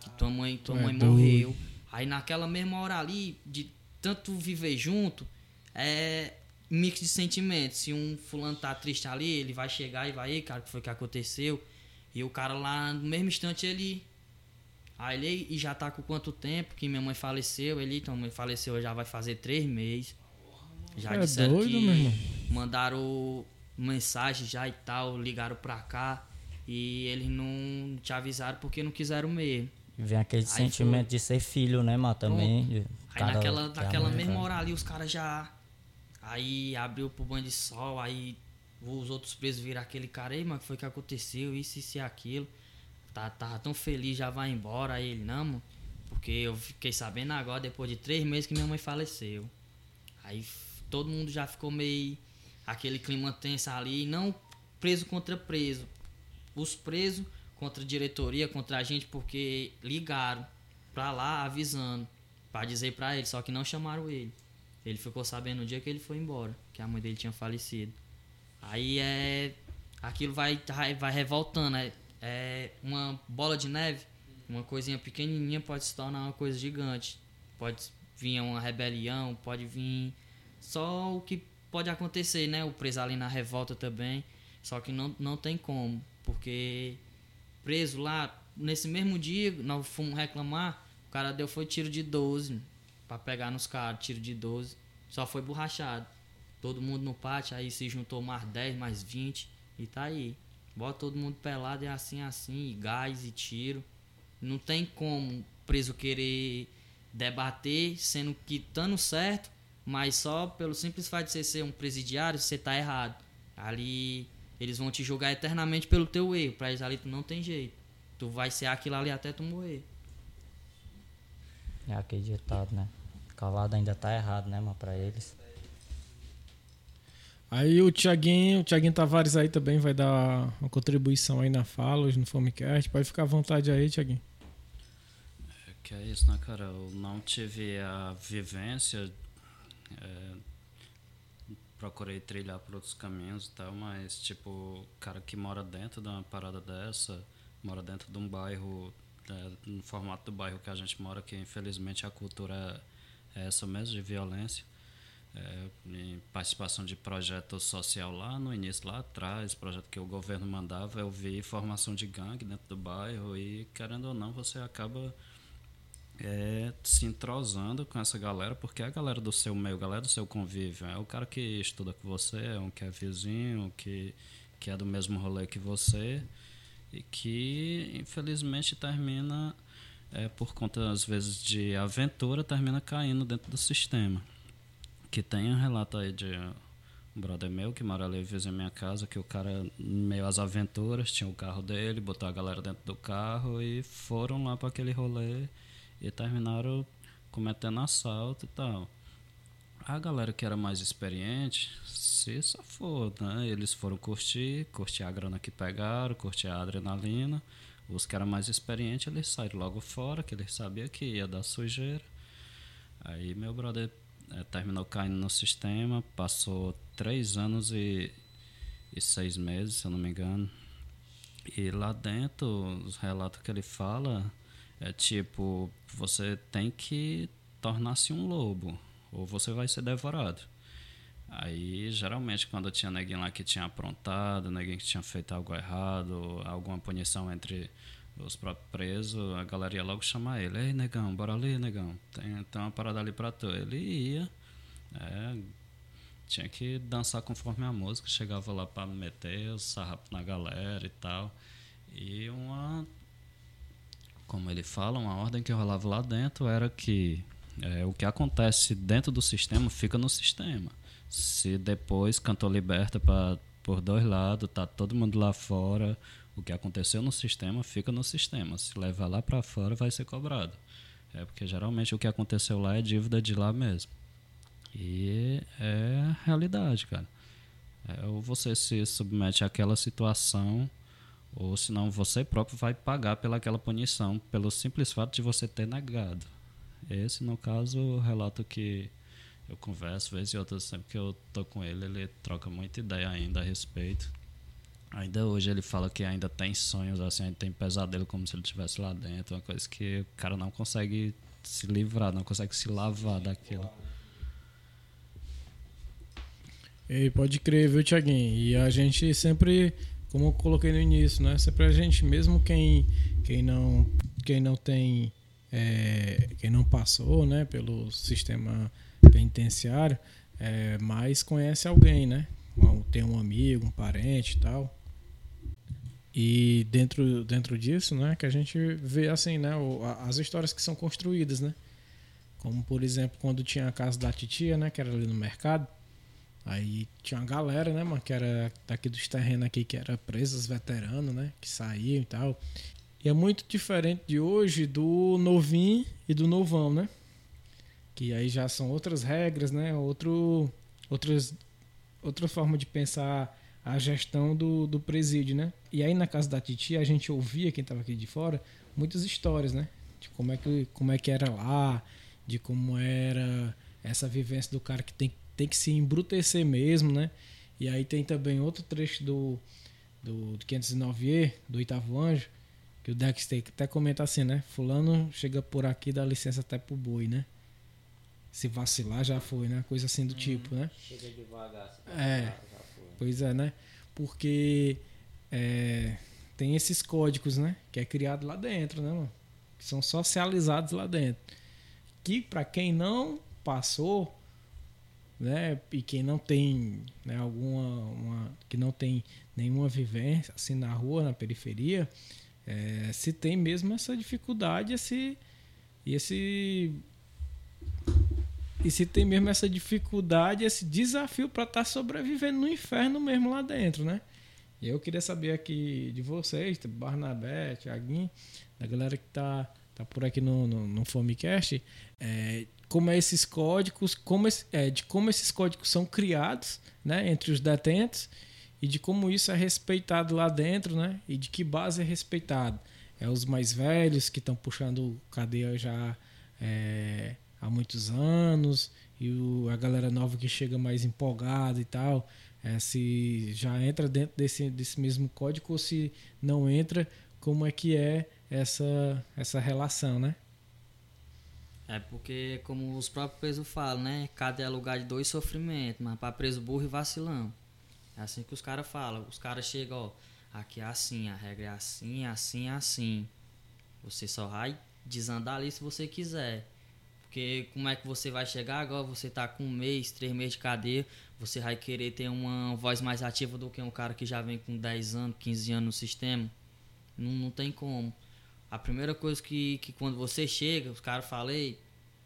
Que tua mãe, tua é mãe doido. morreu. Aí naquela mesma hora ali, de tanto viver junto, é mix de sentimentos. Se um fulano tá triste ali, ele vai chegar e vai, cara, o que foi que aconteceu? E o cara lá, no mesmo instante, ele Aí ele e já tá com quanto tempo que minha mãe faleceu? Ele, então, minha mãe faleceu já vai fazer três meses. Já é disseram doido, que mandaram mensagem já e tal, ligaram pra cá. E eles não te avisaram porque não quiseram mesmo. Vem aquele aí sentimento foi... de ser filho, né, mano? Também. Aí naquela, naquela mesma hora ali os caras já. Aí abriu pro banho de sol, aí os outros presos viram aquele cara aí, mano, que foi que aconteceu, isso, isso e aquilo tá, tava tão feliz, já vai embora. Aí ele, não, mano, porque eu fiquei sabendo agora, depois de três meses, que minha mãe faleceu. Aí todo mundo já ficou meio. Aquele clima tenso ali, não preso contra preso. Os presos contra a diretoria, contra a gente, porque ligaram pra lá avisando, para dizer pra ele, só que não chamaram ele. Ele ficou sabendo no dia que ele foi embora, que a mãe dele tinha falecido. Aí é. Aquilo vai, vai revoltando. É, é, uma bola de neve, uma coisinha pequenininha pode se tornar uma coisa gigante. Pode vir uma rebelião, pode vir só o que pode acontecer, né? O preso ali na revolta também. Só que não, não tem como, porque preso lá, nesse mesmo dia, nós fomos reclamar, o cara deu foi tiro de 12 para pegar nos caras, tiro de 12. Só foi borrachado. Todo mundo no pátio, aí se juntou mais 10, mais 20 e tá aí. Bota todo mundo pelado e assim, assim, e gás e tiro. Não tem como preso querer debater, sendo que estando certo, mas só pelo simples fato de você ser um presidiário, você tá errado. Ali eles vão te julgar eternamente pelo teu erro. Pra eles ali tu não tem jeito. Tu vai ser aquilo ali até tu morrer. É aquele ditado, né? Cavado ainda tá errado, né, mas pra eles. Aí o Tiaguinho, o Tiaguinho Tavares aí também vai dar uma contribuição aí na fala, hoje no Fomecast. Pode ficar à vontade aí, Tiaguinho. É, que é isso, né, cara? Eu não tive a vivência. É, procurei trilhar por outros caminhos e tal, mas, tipo, cara que mora dentro de uma parada dessa, mora dentro de um bairro, é, no formato do bairro que a gente mora, que infelizmente a cultura é essa mesmo, de violência é, participação de projeto social lá no início, lá atrás, projeto que o governo mandava, eu vi formação de gangue dentro do bairro e, querendo ou não, você acaba é, se entrosando com essa galera, porque é a galera do seu meio, a galera do seu convívio. É o cara que estuda com você, é um que é vizinho, que, que é do mesmo rolê que você e que, infelizmente, termina, é, por conta, às vezes, de aventura, termina caindo dentro do sistema. Que tem um relato aí de um brother meu que mora ali vizinho minha casa, que o cara, meio às aventuras, tinha o carro dele, botou a galera dentro do carro e foram lá para aquele rolê e terminaram cometendo assalto e tal. A galera que era mais experiente se safou, né? Eles foram curtir, curtir a grana que pegaram, curtir a adrenalina. Os que eram mais experientes, eles saíram logo fora, que eles sabiam que ia dar sujeira. Aí meu brother é, terminou caindo no sistema, passou três anos e, e seis meses, se eu não me engano. E lá dentro, os relatos que ele fala é tipo, você tem que tornar-se um lobo, ou você vai ser devorado. Aí, geralmente, quando tinha neguinho lá que tinha aprontado, neguinho que tinha feito algo errado, alguma punição entre os próprios presos, a galera ia logo chamar ele. Ei, negão, bora ali, negão. Tem, tem uma parada ali pra tu. Ele ia. É, tinha que dançar conforme a música. Chegava lá pra meter os sarrapos na galera e tal. E uma. Como ele fala, uma ordem que rolava lá dentro era que é, o que acontece dentro do sistema fica no sistema. Se depois cantou liberta pra, por dois lados, tá todo mundo lá fora, o que aconteceu no sistema fica no sistema. Se levar lá para fora, vai ser cobrado. É porque geralmente o que aconteceu lá é dívida de lá mesmo. E é a realidade, cara. É, ou você se submete àquela situação, ou senão você próprio vai pagar pelaquela punição, pelo simples fato de você ter negado. Esse, no caso, o relato que eu converso, vez e outra, sempre que eu tô com ele, ele troca muita ideia ainda a respeito. Ainda hoje ele fala que ainda tem sonhos, assim, ainda tem pesadelo como se ele estivesse lá dentro, uma coisa que o cara não consegue se livrar, não consegue se lavar daquilo. E pode crer, viu, Tiaguinho? E a gente sempre, como eu coloquei no início, né? Sempre a gente, mesmo quem, quem, não, quem não tem, é, quem não passou, né, pelo sistema penitenciário, é, mas conhece alguém, né? Tem um amigo, um parente e tal. E dentro, dentro disso, né, que a gente vê assim, né, as histórias que são construídas, né? Como, por exemplo, quando tinha a casa da titia, né, que era ali no mercado. Aí tinha uma galera, né, mano, que era daqui dos terrenos aqui, que era presos veteranos, né, que saíam e tal. E é muito diferente de hoje do novinho e do novão, né? que aí já são outras regras, né? Outro, outras, outra forma de pensar a gestão do, do presídio, né? E aí na casa da titia a gente ouvia, quem estava aqui de fora, muitas histórias, né? De como é que, como é que era lá, de como era essa vivência do cara que tem, tem que se embrutecer mesmo, né? E aí tem também outro trecho do, do, do 509E, do Oitavo Anjo, que o Dexter até comenta assim, né? Fulano chega por aqui dá licença até pro boi, né? se vacilar já foi, né? Coisa assim do hum, tipo, né? Chega devagar. Se vacilar, é. Já foi. Pois é, né? Porque é, tem esses códigos, né? Que é criado lá dentro, né, mano? Que são socializados lá dentro. Que para quem não passou, né? E quem não tem, né? Alguma, uma, que não tem nenhuma vivência assim na rua, na periferia, é, se tem mesmo essa dificuldade, esse, esse e se tem mesmo essa dificuldade, esse desafio para estar tá sobrevivendo no inferno mesmo lá dentro, né? E eu queria saber aqui de vocês, Barnabé, Thiaguinho, da galera que tá, tá por aqui no, no, no Fomecast, é, como é esses códigos, como é, de como esses códigos são criados né, entre os detentos e de como isso é respeitado lá dentro, né? E de que base é respeitado. É os mais velhos que estão puxando cadeia já é, há muitos anos e o, a galera nova que chega mais empolgada e tal, é, se já entra dentro desse, desse mesmo código ou se não entra, como é que é essa, essa relação, né? É porque, como os próprios presos falam, né? Cada é lugar de dois sofrimentos, mas para preso burro e vacilão. É assim que os caras falam. Os caras chegam, ó, aqui é assim, a regra é assim, assim, assim. Você só vai desandar ali se você quiser. Porque como é que você vai chegar agora? Você tá com um mês, três meses de cadeia, você vai querer ter uma voz mais ativa do que um cara que já vem com 10 anos, 15 anos no sistema? Não, não tem como. A primeira coisa que, que quando você chega, os caras falam,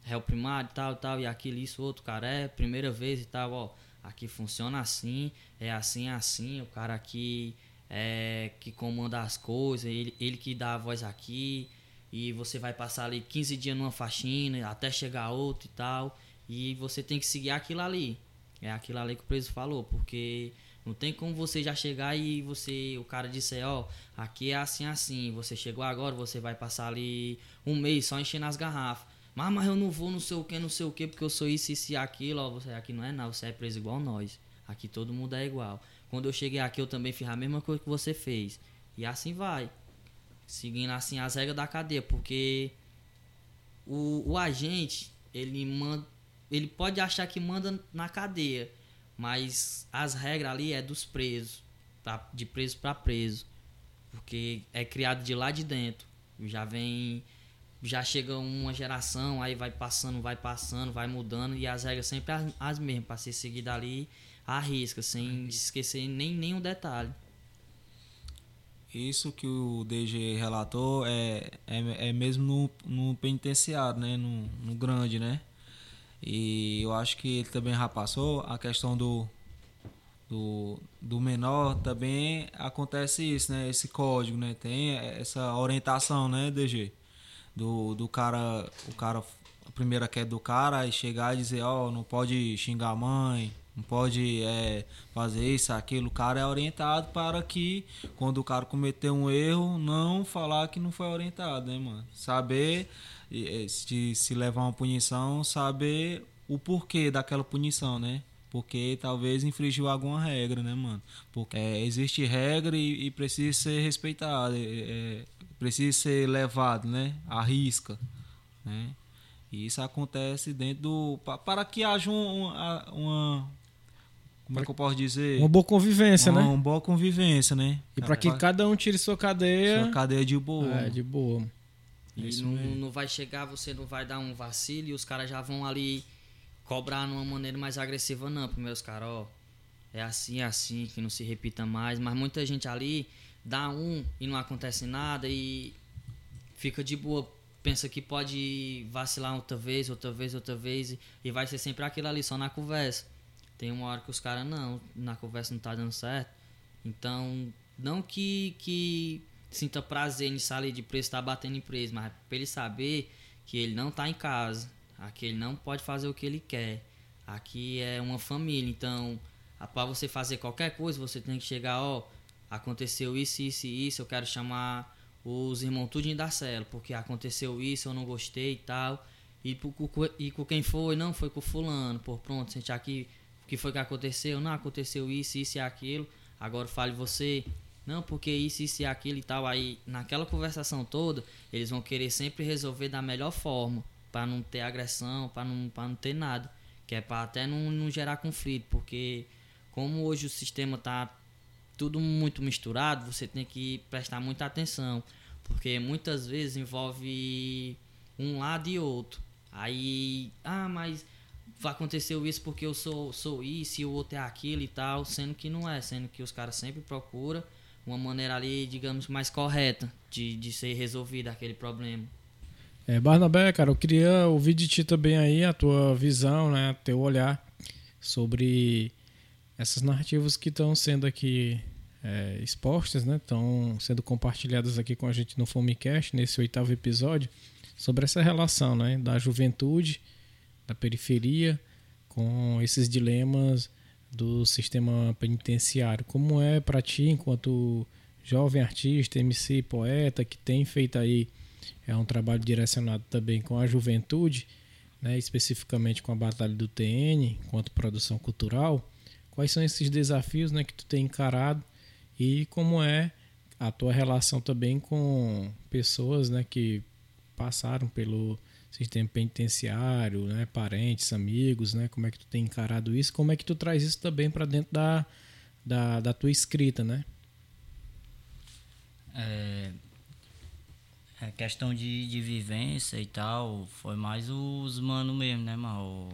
réu primário e tal, tal, e aquilo, isso, outro, cara, é primeira vez e tal, ó, aqui funciona assim, é assim, é assim, o cara aqui é que comanda as coisas, ele, ele que dá a voz aqui, e você vai passar ali 15 dias numa faxina até chegar outro e tal. E você tem que seguir aquilo ali. É aquilo ali que o preso falou, porque não tem como você já chegar e você, o cara disser, ó, aqui é assim, assim, você chegou agora, você vai passar ali um mês só enchendo as garrafas. Mas, mas eu não vou não sei o que, não sei o que, porque eu sou isso, isso e aquilo, ó, você aqui não é não, você é preso igual nós. Aqui todo mundo é igual. Quando eu cheguei aqui, eu também fiz a mesma coisa que você fez. E assim vai. Seguindo assim as regras da cadeia, porque o, o agente, ele manda. Ele pode achar que manda na cadeia, mas as regras ali é dos presos, tá? de preso para preso, porque é criado de lá de dentro. Já vem, já chega uma geração, aí vai passando, vai passando, vai mudando e as regras sempre as, as mesmas para ser seguida ali à risca, sem esquecer nem nenhum detalhe. Isso que o DG relatou é, é, é mesmo no, no penitenciário, né? No, no grande, né? E eu acho que ele também já passou a questão do, do, do menor também acontece isso, né? Esse código, né? Tem essa orientação, né, DG? Do, do cara, o cara, a primeira queda do cara, e chegar e dizer, ó, oh, não pode xingar a mãe, não pode é, fazer isso, aquilo. O cara é orientado para que, quando o cara cometer um erro, não falar que não foi orientado, né, mano? Saber se, se levar uma punição, saber o porquê daquela punição, né? Porque talvez infringiu alguma regra, né, mano? Porque é, existe regra e, e, precisa ser respeitado, é, é, precisa ser levado, né? À risca, né? E isso acontece dentro do. Para que haja um, uma, uma como é que eu posso dizer? Uma boa convivência, uma, né? Uma boa convivência, né? E para que cada um tire sua cadeia. Sua cadeia de boa. É, de boa. E não, não vai chegar, você não vai dar um vacilo e os caras já vão ali cobrar numa maneira mais agressiva, não. Primeiro os caras, ó, é assim, é assim, que não se repita mais. Mas muita gente ali dá um e não acontece nada e fica de boa. Pensa que pode vacilar outra vez, outra vez, outra vez. E vai ser sempre aquilo ali, só na conversa. Tem uma hora que os caras, não, na conversa não tá dando certo. Então, não que, que sinta prazer em sair de estar tá batendo em preso, mas pra ele saber que ele não tá em casa. Aqui ele não pode fazer o que ele quer. Aqui é uma família, então para você fazer qualquer coisa, você tem que chegar, ó, aconteceu isso, isso e isso, eu quero chamar os irmãos tudinho da cela, porque aconteceu isso, eu não gostei e tal. E, e com quem foi? Não, foi com fulano. Por pronto, sente aqui o que foi que aconteceu? Não, aconteceu isso, isso e aquilo. Agora fale você. Não, porque isso, isso e aquilo e tal. Aí, naquela conversação toda, eles vão querer sempre resolver da melhor forma. para não ter agressão, para não, pra não ter nada. Que é para até não, não gerar conflito. Porque, como hoje o sistema tá tudo muito misturado, você tem que prestar muita atenção. Porque muitas vezes envolve um lado e outro. Aí, ah, mas aconteceu isso porque eu sou, sou isso e o outro é aquilo e tal, sendo que não é, sendo que os caras sempre procuram uma maneira ali, digamos, mais correta de, de ser resolvido aquele problema. É, Barnabé, cara, eu queria ouvir de ti também aí a tua visão, né, teu olhar sobre essas narrativas que estão sendo aqui é, expostas, né, estão sendo compartilhadas aqui com a gente no Fomecast, nesse oitavo episódio, sobre essa relação, né, da juventude da periferia com esses dilemas do sistema penitenciário. Como é para ti, enquanto jovem artista, MC, poeta, que tem feito aí é um trabalho direcionado também com a juventude, né, especificamente com a Batalha do TN, enquanto produção cultural, quais são esses desafios né, que tu tem encarado e como é a tua relação também com pessoas né, que passaram pelo sistema penitenciário, né, parentes, amigos, né, como é que tu tem encarado isso, como é que tu traz isso também para dentro da, da, da, tua escrita, né? É, a questão de, de vivência e tal, foi mais os mano mesmo, né, mano?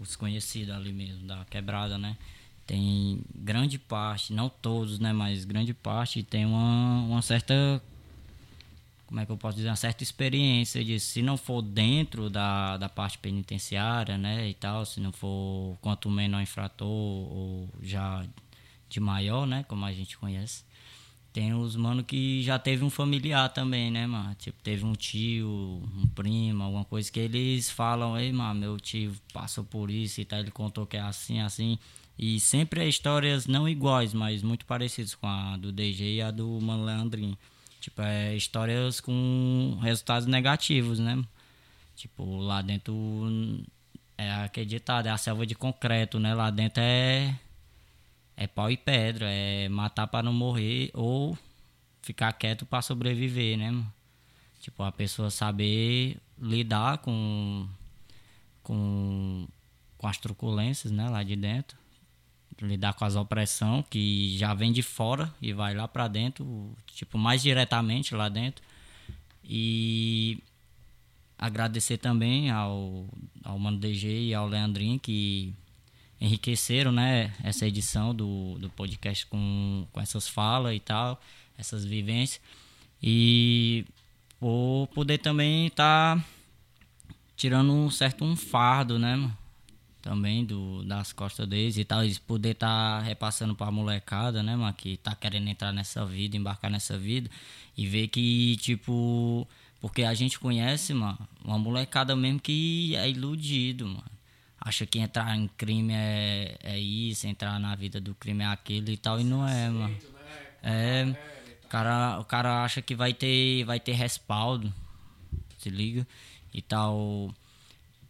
Os conhecidos ali mesmo, da quebrada, né? Tem grande parte, não todos, né, mas grande parte tem uma, uma certa como é que eu posso dizer, uma certa experiência de se não for dentro da, da parte penitenciária, né, e tal, se não for quanto menor infrator ou já de maior, né, como a gente conhece, tem os mano que já teve um familiar também, né, mano? Tipo, teve um tio, um primo, alguma coisa que eles falam, ei, mano, meu tio passou por isso e tal, ele contou que é assim, assim. E sempre é histórias não iguais, mas muito parecidas com a do DG e a do Mano Leandrinho. Tipo, é histórias com resultados negativos, né? Tipo, lá dentro é acreditado, é a selva de concreto, né? Lá dentro é é pau e pedra, é matar para não morrer ou ficar quieto para sobreviver, né? Tipo, a pessoa saber lidar com, com, com as truculências, né, lá de dentro. Lidar com as opressão que já vem de fora e vai lá para dentro, tipo, mais diretamente lá dentro. E agradecer também ao, ao Mano DG e ao Leandrinho que enriqueceram né, essa edição do, do podcast com, com essas falas e tal, essas vivências. E por poder também estar tá tirando um certo um fardo, né, também do, das costas deles e tal, eles poder estar tá repassando para a molecada, né, mano, que tá querendo entrar nessa vida, embarcar nessa vida e ver que, tipo, porque a gente conhece, mano, uma molecada mesmo que é iludido, mano acha que entrar em crime é, é isso, entrar na vida do crime é aquilo e tal, e não é, mano. É, o cara, o cara acha que vai ter, vai ter respaldo, se liga, e tal.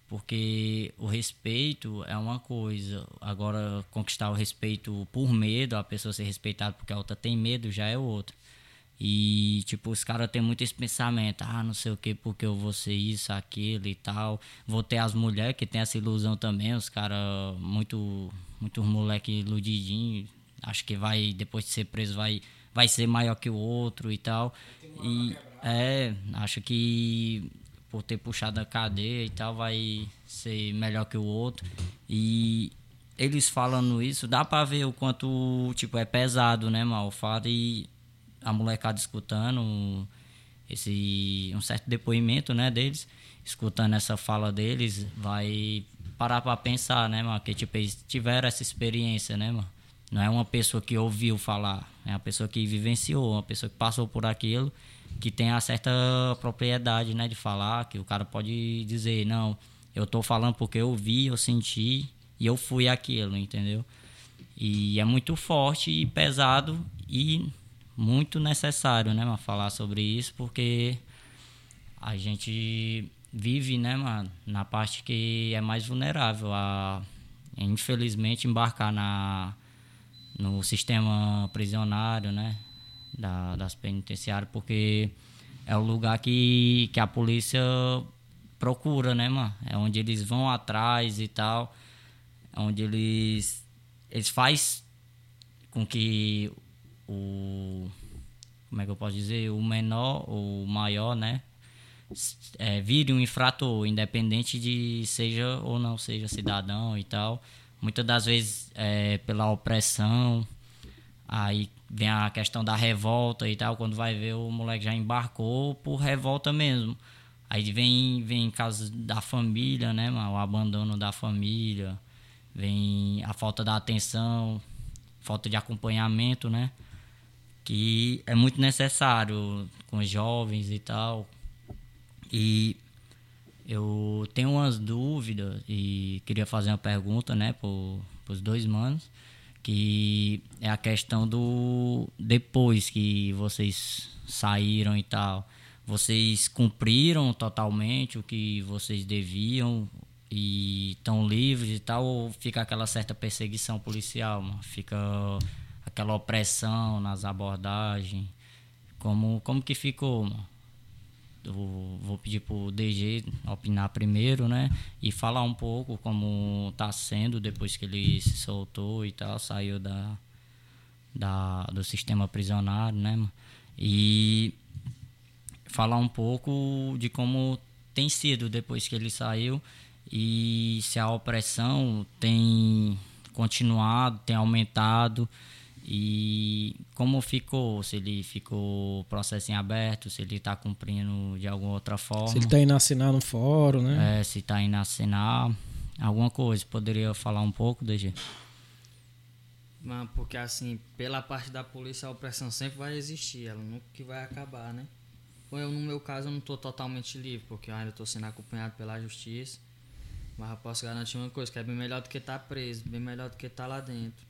Porque o respeito é uma coisa, agora conquistar o respeito por medo, a pessoa ser respeitada porque a outra tem medo, já é outra. E, tipo, os caras têm muito esse pensamento, ah, não sei o que, porque eu vou ser isso, aquilo e tal. Vou ter as mulheres que tem essa ilusão também, os caras, muito, muito moleque iludidinho, acho que vai, depois de ser preso, vai, vai ser maior que o outro e tal. E, é, acho que por ter puxado a cadeia e tal, vai ser melhor que o outro. E eles falando isso, dá pra ver o quanto, tipo, é pesado, né, mal? Fato e a molecada escutando esse um certo depoimento, né, deles, escutando essa fala deles, vai parar para pensar, né, mano, que tipo eles tiveram essa experiência, né, mano. Não é uma pessoa que ouviu falar, é uma pessoa que vivenciou, uma pessoa que passou por aquilo, que tem a certa propriedade, né, de falar, que o cara pode dizer, não, eu tô falando porque eu vi, eu senti e eu fui aquilo, entendeu? E é muito forte e pesado e muito necessário, né, mano, falar sobre isso, porque a gente vive, né, mano, na parte que é mais vulnerável a, infelizmente, embarcar na, no sistema prisionário, né, da, das penitenciárias, porque é o lugar que, que a polícia procura, né, mano, é onde eles vão atrás e tal, é onde eles, eles faz com que o como é que eu posso dizer? O menor o maior né é, vire um infrator independente de seja ou não seja cidadão e tal. Muitas das vezes é, pela opressão aí vem a questão da revolta e tal quando vai ver o moleque já embarcou por revolta mesmo. Aí vem vem casos da família né o abandono da família vem a falta da atenção falta de acompanhamento né? Que é muito necessário com os jovens e tal. E eu tenho umas dúvidas e queria fazer uma pergunta, né, para os dois manos, que é a questão do depois que vocês saíram e tal, vocês cumpriram totalmente o que vocês deviam e estão livres e tal, ou fica aquela certa perseguição policial, fica aquela opressão nas abordagens. Como, como que ficou, mano? Vou pedir pro DG opinar primeiro, né? E falar um pouco como tá sendo depois que ele se soltou e tal, saiu da, da, do sistema prisionário, né? E falar um pouco de como tem sido depois que ele saiu e se a opressão tem continuado, tem aumentado e como ficou, se ele ficou processo em aberto, se ele está cumprindo de alguma outra forma. Se ele está indo assinar no fórum, né? É, se está indo assinar alguma coisa. Poderia falar um pouco, DG? Mas porque assim, pela parte da polícia a opressão sempre vai existir, ela nunca vai acabar, né? Ou eu, no meu caso, eu não estou totalmente livre, porque eu ainda estou sendo acompanhado pela justiça. Mas eu posso garantir uma coisa, que é bem melhor do que estar tá preso, bem melhor do que estar tá lá dentro.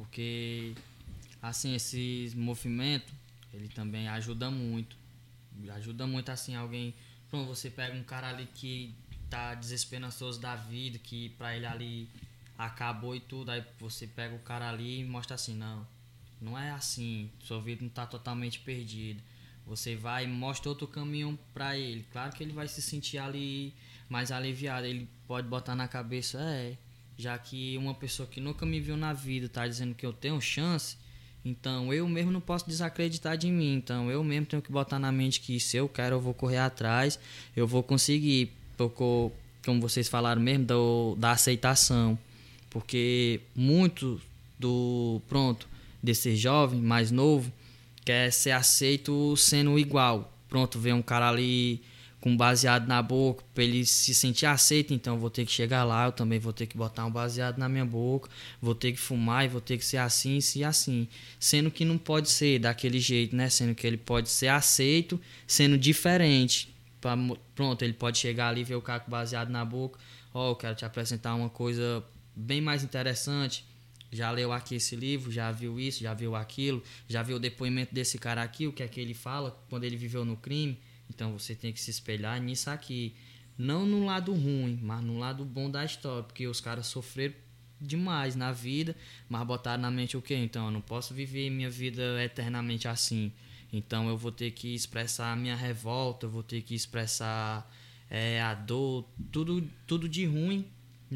Porque, assim, esse movimento, ele também ajuda muito. Ajuda muito, assim, alguém... Pronto, você pega um cara ali que tá desesperançoso da vida, que pra ele ali acabou e tudo, aí você pega o cara ali e mostra assim, não, não é assim, sua vida não tá totalmente perdida. Você vai e mostra outro caminho para ele. Claro que ele vai se sentir ali mais aliviado. Ele pode botar na cabeça, é, já que uma pessoa que nunca me viu na vida tá dizendo que eu tenho chance, então eu mesmo não posso desacreditar de mim. Então eu mesmo tenho que botar na mente que se eu quero eu vou correr atrás, eu vou conseguir. Tocou, como vocês falaram mesmo, do, da aceitação. Porque muito do pronto desse jovem mais novo quer ser aceito sendo igual. Pronto, vê um cara ali com baseado na boca, para ele se sentir aceito, então vou ter que chegar lá, eu também vou ter que botar um baseado na minha boca, vou ter que fumar e vou ter que ser assim, e assim. Sendo que não pode ser daquele jeito, né? Sendo que ele pode ser aceito, sendo diferente. Pra, pronto, ele pode chegar ali, ver o cara com baseado na boca, ó, oh, eu quero te apresentar uma coisa bem mais interessante. Já leu aqui esse livro, já viu isso, já viu aquilo, já viu o depoimento desse cara aqui, o que é que ele fala quando ele viveu no crime. Então você tem que se espelhar nisso aqui. Não no lado ruim, mas no lado bom da história, porque os caras sofreram demais na vida, mas botaram na mente o quê? Então eu não posso viver minha vida eternamente assim. Então eu vou ter que expressar a minha revolta, eu vou ter que expressar é, a dor, tudo, tudo de ruim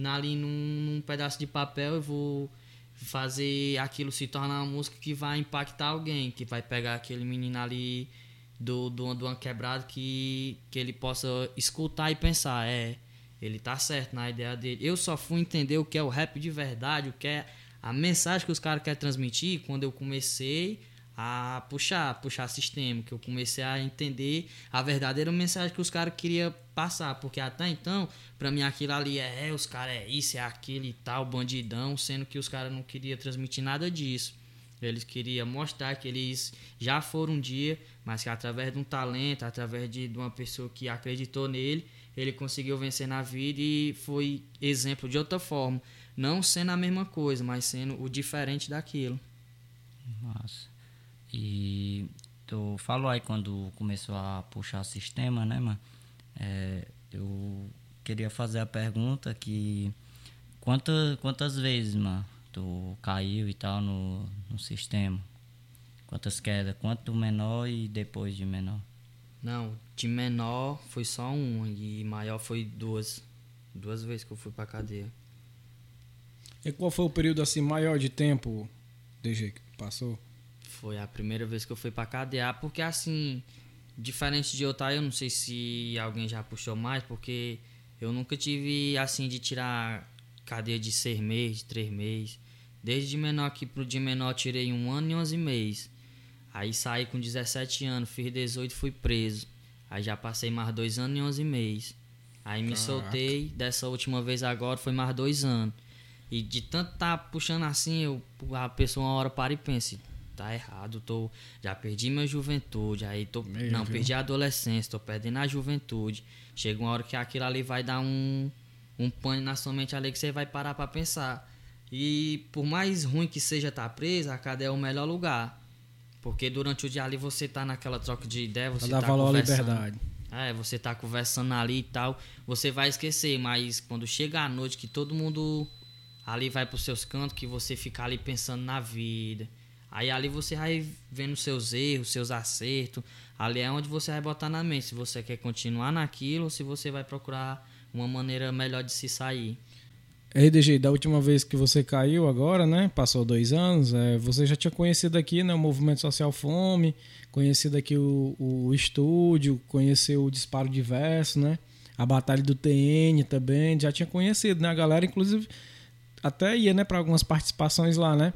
ali num, num pedaço de papel eu vou fazer aquilo se tornar uma música que vai impactar alguém, que vai pegar aquele menino ali do, do, do uma quebrada que, que ele possa escutar e pensar, é, ele tá certo na ideia dele. Eu só fui entender o que é o rap de verdade, o que é a mensagem que os caras querem transmitir quando eu comecei a puxar, puxar sistema, que eu comecei a entender a verdadeira mensagem que os caras queriam passar, porque até então, para mim aquilo ali é, é os caras é isso, é aquele e tal, bandidão, sendo que os caras não queriam transmitir nada disso. Eles queriam mostrar que eles já foram um dia, mas que através de um talento, através de, de uma pessoa que acreditou nele, ele conseguiu vencer na vida e foi exemplo de outra forma. Não sendo a mesma coisa, mas sendo o diferente daquilo. Massa. E tu falou aí quando começou a puxar sistema, né, mano? É, eu queria fazer a pergunta que quantas, quantas vezes, mano, tu caiu e tal no, no sistema? Quantas quedas? Quanto menor e depois de menor? Não, de menor foi só um e maior foi duas. Duas vezes que eu fui pra cadeia. E qual foi o período assim maior de tempo, DG, que passou? Foi a primeira vez que eu fui pra cadeia, porque assim, diferente de outra, eu não sei se alguém já puxou mais, porque eu nunca tive assim de tirar cadeia de seis meses, de três meses. Desde de menor aqui pro de menor tirei um ano e onze meses. Aí saí com 17 anos, fiz 18 e fui preso. Aí já passei mais dois anos e onze meses. Aí me Caraca. soltei, dessa última vez agora foi mais dois anos. E de tanto tá puxando assim, eu, a pessoa uma hora para e pensa, tá errado, tô, já perdi minha juventude, aí tô, Meio, não, viu? perdi a adolescência, tô perdendo a juventude. Chega uma hora que aquilo ali vai dar um, um pane na sua mente ali que você vai parar para pensar. E por mais ruim que seja estar tá preso, a cadeia é o melhor lugar. Porque durante o dia ali você tá naquela troca de ideia, você pra tá valor conversando. à liberdade. É, você tá conversando ali e tal, você vai esquecer, mas quando chega a noite que todo mundo ali vai pros seus cantos, que você fica ali pensando na vida, Aí ali você vai vendo seus erros, seus acertos. Ali é onde você vai botar na mente se você quer continuar naquilo ou se você vai procurar uma maneira melhor de se sair. Ei, DG, da última vez que você caiu agora, né? Passou dois anos, é, você já tinha conhecido aqui né, o Movimento Social Fome, conhecido aqui o, o estúdio, conheceu o Disparo Diverso, né? A Batalha do TN também, já tinha conhecido, né? A galera, inclusive, até ia, né, para algumas participações lá, né?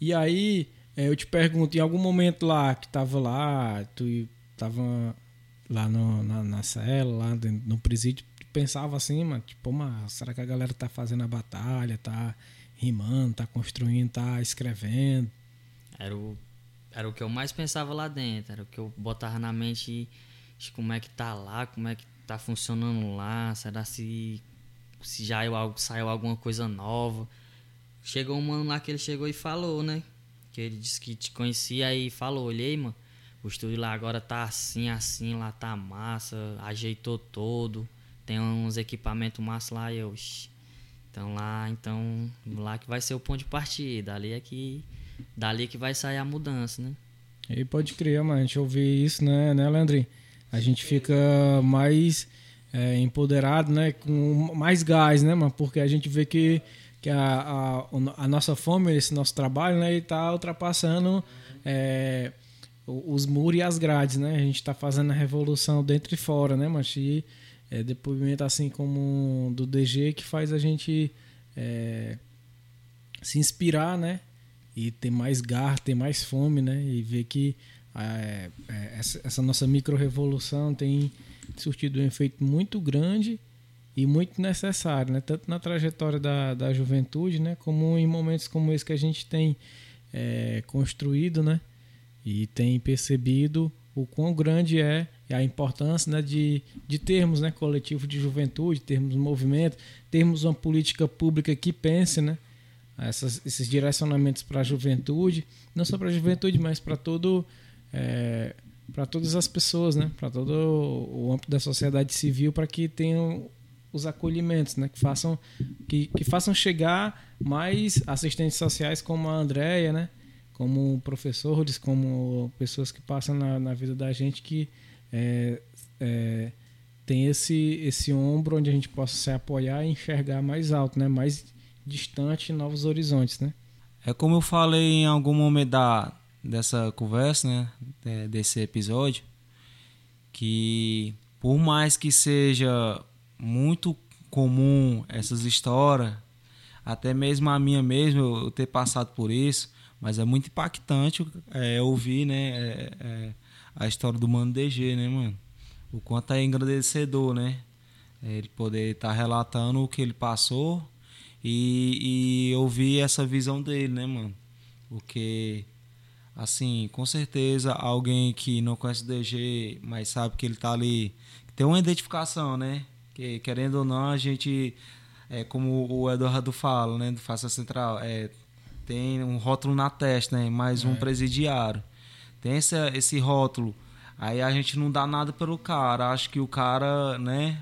E aí, é, eu te pergunto, em algum momento lá que tava lá, tu tava lá no, na, na cela, lá no presídio, pensava assim, mano, tipo, mas será que a galera tá fazendo a batalha, tá rimando, tá construindo, tá escrevendo. Era o, era o que eu mais pensava lá dentro, era o que eu botava na mente de como é que tá lá, como é que tá funcionando lá, será se, se já eu, saiu alguma coisa nova. Chegou um mano lá que ele chegou e falou, né? Que ele disse que te conhecia e falou, olhei, mano, o estúdio lá agora tá assim, assim, lá tá massa, ajeitou todo, tem uns equipamentos massa lá eu. Então lá, então, lá que vai ser o ponto de partida, ali é que dali que vai sair a mudança, né? E pode crer, mano, a gente ouvir isso, né, né, Leandrinho? A gente fica mais é, empoderado, né, com mais gás, né, mano? Porque a gente vê que, que a, a, a nossa fome, esse nosso trabalho, né, ele tá ultrapassando é, os muros e as grades, né? A gente tá fazendo a revolução dentro e fora, né, mas e é, depoimento assim como do DG que faz a gente é, se inspirar, né? E ter mais garra, ter mais fome, né? E ver que é, é, essa, essa, nossa micro-revolução tem surtido um efeito muito grande e muito necessário, né? Tanto na trajetória da, da juventude, né? Como em momentos como esse que a gente tem é, construído, né? E tem percebido o quão grande é a importância né, de, de termos né, coletivo de juventude, termos movimento, termos uma política pública que pense né, essas, esses direcionamentos para a juventude, não só para a juventude, mas para todo é, para todas as pessoas, né, para todo o âmbito da sociedade civil, para que tenham os acolhimentos, né, que façam que, que façam chegar mais assistentes sociais como a Andrea, né, como professores, como pessoas que passam na, na vida da gente que é, é, tem esse, esse ombro onde a gente possa se apoiar e enxergar mais alto, né? mais distante, novos horizontes. Né? É como eu falei em algum momento da, dessa conversa, né? desse episódio, que por mais que seja muito comum essas histórias, até mesmo a minha mesmo, eu ter passado por isso, mas é muito impactante é, ouvir, né? É, é, a história do Mano DG, né, mano? O quanto é engrandecedor, né? É, ele poder estar tá relatando o que ele passou e, e ouvir essa visão dele, né, mano? Porque, assim, com certeza alguém que não conhece o DG, mas sabe que ele tá ali, tem uma identificação, né? Que, querendo ou não, a gente, é como o Eduardo fala, né, do Faça Central, é, tem um rótulo na testa, né? Mais um é. presidiário. Tem esse, esse rótulo. Aí a gente não dá nada pelo cara. Acho que o cara, né?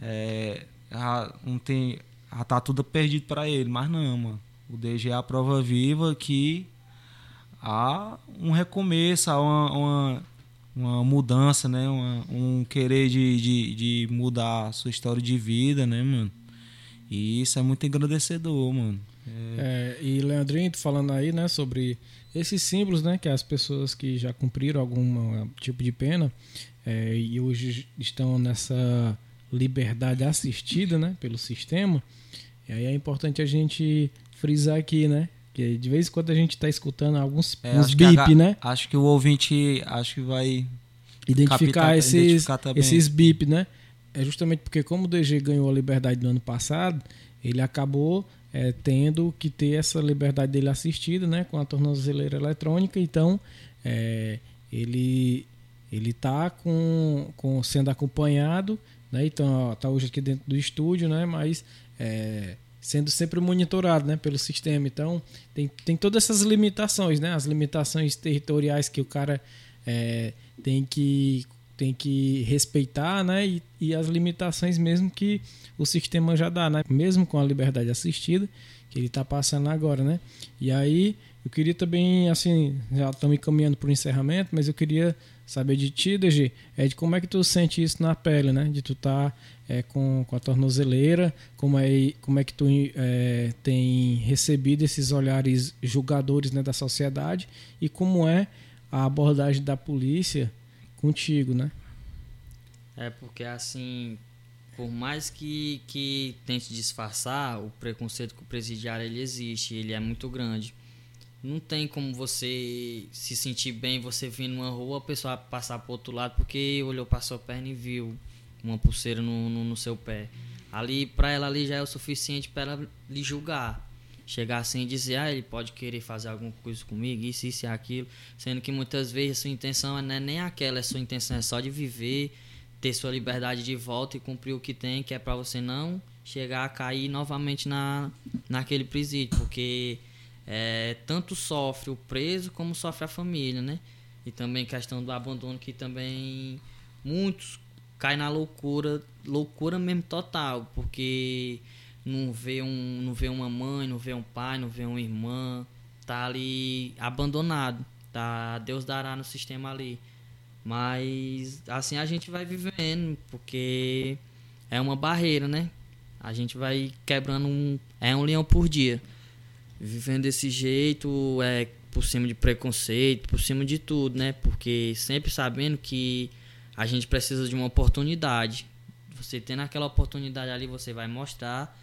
É, já, não tem, já tá tudo perdido para ele. Mas não, mano. O DG é a prova viva que há um recomeço, há uma, uma, uma mudança, né? Uma, um querer de, de, de mudar a sua história de vida, né, mano? E isso é muito engrandecedor, mano. É... É, e Leandrinho, falando aí, né, sobre esses símbolos, né, que as pessoas que já cumpriram algum tipo de pena é, e hoje estão nessa liberdade assistida, né, pelo sistema, e aí é importante a gente frisar aqui, né, que de vez em quando a gente está escutando alguns é, bip, a, né? Acho que o ouvinte acho que vai identificar captar, esses identificar esses bip, né? É justamente porque como o DG ganhou a liberdade no ano passado, ele acabou é, tendo que ter essa liberdade dele assistida, né, com a tornozeleira eletrônica. Então, é, ele ele está com, com sendo acompanhado, né? Então, está hoje aqui dentro do estúdio, né? Mas é, sendo sempre monitorado, né, pelo sistema. Então, tem, tem todas essas limitações, né? As limitações territoriais que o cara é, tem que tem que respeitar, né? E, e, as limitações mesmo que o sistema já dá, né? Mesmo com a liberdade assistida que ele está passando agora, né? E aí eu queria também, assim, já estamos caminhando para o encerramento, mas eu queria saber de ti, DG, é de como é que tu sente isso na pele, né? De tu estar tá, é, com, com a tornozeleira, como é, como é que tu é, tem recebido esses olhares julgadores né, da sociedade e como é a abordagem da polícia contigo, né? É porque assim, por mais que, que tente disfarçar, o preconceito com o presidiário ele existe, ele é muito grande. Não tem como você se sentir bem, você vir numa rua, a pessoa passar para outro lado porque olhou para sua perna e viu uma pulseira no, no, no seu pé. Ali, para ela ali já é o suficiente para ela lhe julgar. Chegar assim e dizer, ah, ele pode querer fazer alguma coisa comigo, isso, isso e aquilo. Sendo que muitas vezes a sua intenção não é nem aquela, a sua intenção é só de viver, ter sua liberdade de volta e cumprir o que tem, que é para você não chegar a cair novamente na, naquele presídio, porque é, tanto sofre o preso como sofre a família, né? E também questão do abandono que também muitos caem na loucura, loucura mesmo total, porque não vê um, não vê uma mãe, não vê um pai, não vê uma irmã, tá ali abandonado, tá Deus dará no sistema ali. Mas assim a gente vai vivendo, porque é uma barreira, né? A gente vai quebrando um. É um leão por dia. Vivendo desse jeito, é por cima de preconceito, por cima de tudo, né? Porque sempre sabendo que a gente precisa de uma oportunidade. Você tendo aquela oportunidade ali, você vai mostrar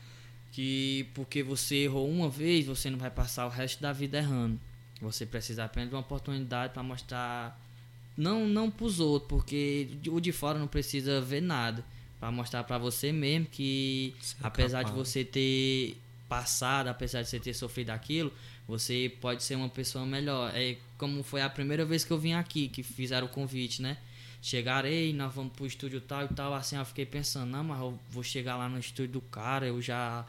que porque você errou uma vez, você não vai passar o resto da vida errando. Você precisa apenas de uma oportunidade para mostrar não não para os outros, porque o de fora não precisa ver nada, para mostrar para você mesmo que você é apesar capaz. de você ter passado, apesar de você ter sofrido aquilo, você pode ser uma pessoa melhor. É como foi a primeira vez que eu vim aqui, que fizeram o convite, né? Chegaram, ei, nós vamos pro estúdio tal e tal, assim, eu fiquei pensando, não, mas eu vou chegar lá no estúdio do cara, eu já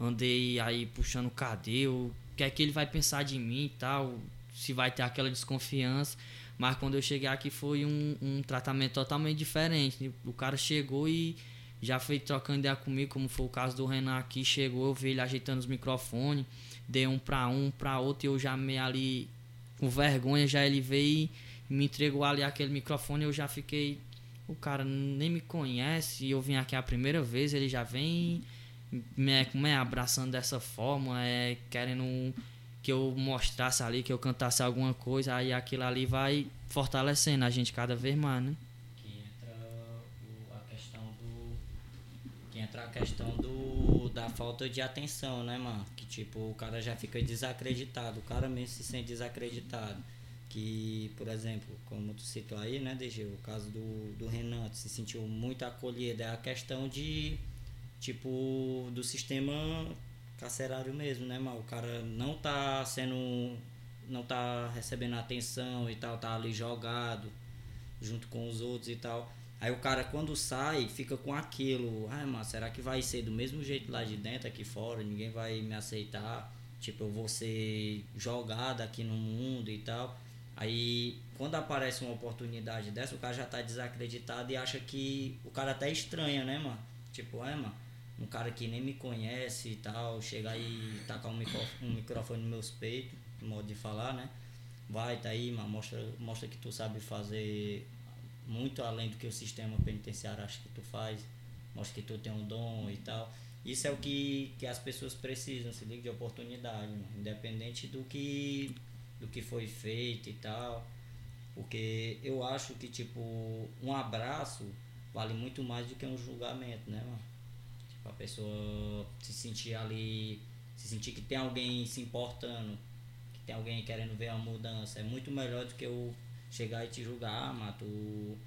andei aí puxando cadê, o que é que ele vai pensar de mim e tal, se vai ter aquela desconfiança. Mas quando eu cheguei aqui foi um, um tratamento totalmente diferente. O cara chegou e já foi trocando ideia comigo, como foi o caso do Renan aqui, chegou, eu vi ele ajeitando os microfones, dei um pra um, pra outro, e eu já meio ali com vergonha, já ele veio e me entregou ali aquele microfone, eu já fiquei, o cara nem me conhece, eu vim aqui a primeira vez, ele já vem me, me abraçando dessa forma, é, querendo que eu mostrasse ali, que eu cantasse alguma coisa, aí aquilo ali vai fortalecendo a gente cada vez mais, né? Que entra a questão do. Que entra a questão do. da falta de atenção, né, mano? Que tipo, o cara já fica desacreditado, o cara mesmo se sente desacreditado. Que, por exemplo, como tu citou aí, né, DG, o caso do, do Renan, se sentiu muito acolhido. É a questão de, tipo, do sistema carcerário mesmo, né, mano? O cara não tá sendo. não tá recebendo atenção e tal, tá ali jogado junto com os outros e tal. Aí o cara quando sai fica com aquilo, ai, mano, será que vai ser do mesmo jeito lá de dentro, aqui fora, ninguém vai me aceitar? Tipo, eu vou ser jogado aqui no mundo e tal. Aí quando aparece uma oportunidade dessa, o cara já tá desacreditado e acha que o cara até estranha, né, mano? Tipo, é, mano, um cara que nem me conhece e tal, chegar e tacar um microfone, um microfone nos meus peitos, modo de falar, né? Vai, tá aí, mano, mostra, mostra que tu sabe fazer muito além do que o sistema penitenciário acha que tu faz, mostra que tu tem um dom e tal. Isso é o que, que as pessoas precisam, se liga de oportunidade, independente do que do que foi feito e tal. Porque eu acho que tipo um abraço vale muito mais do que um julgamento, né, mano? A pessoa se sentir ali, se sentir que tem alguém se importando, que tem alguém querendo ver a mudança. É muito melhor do que eu chegar e te julgar, ah, mas tu,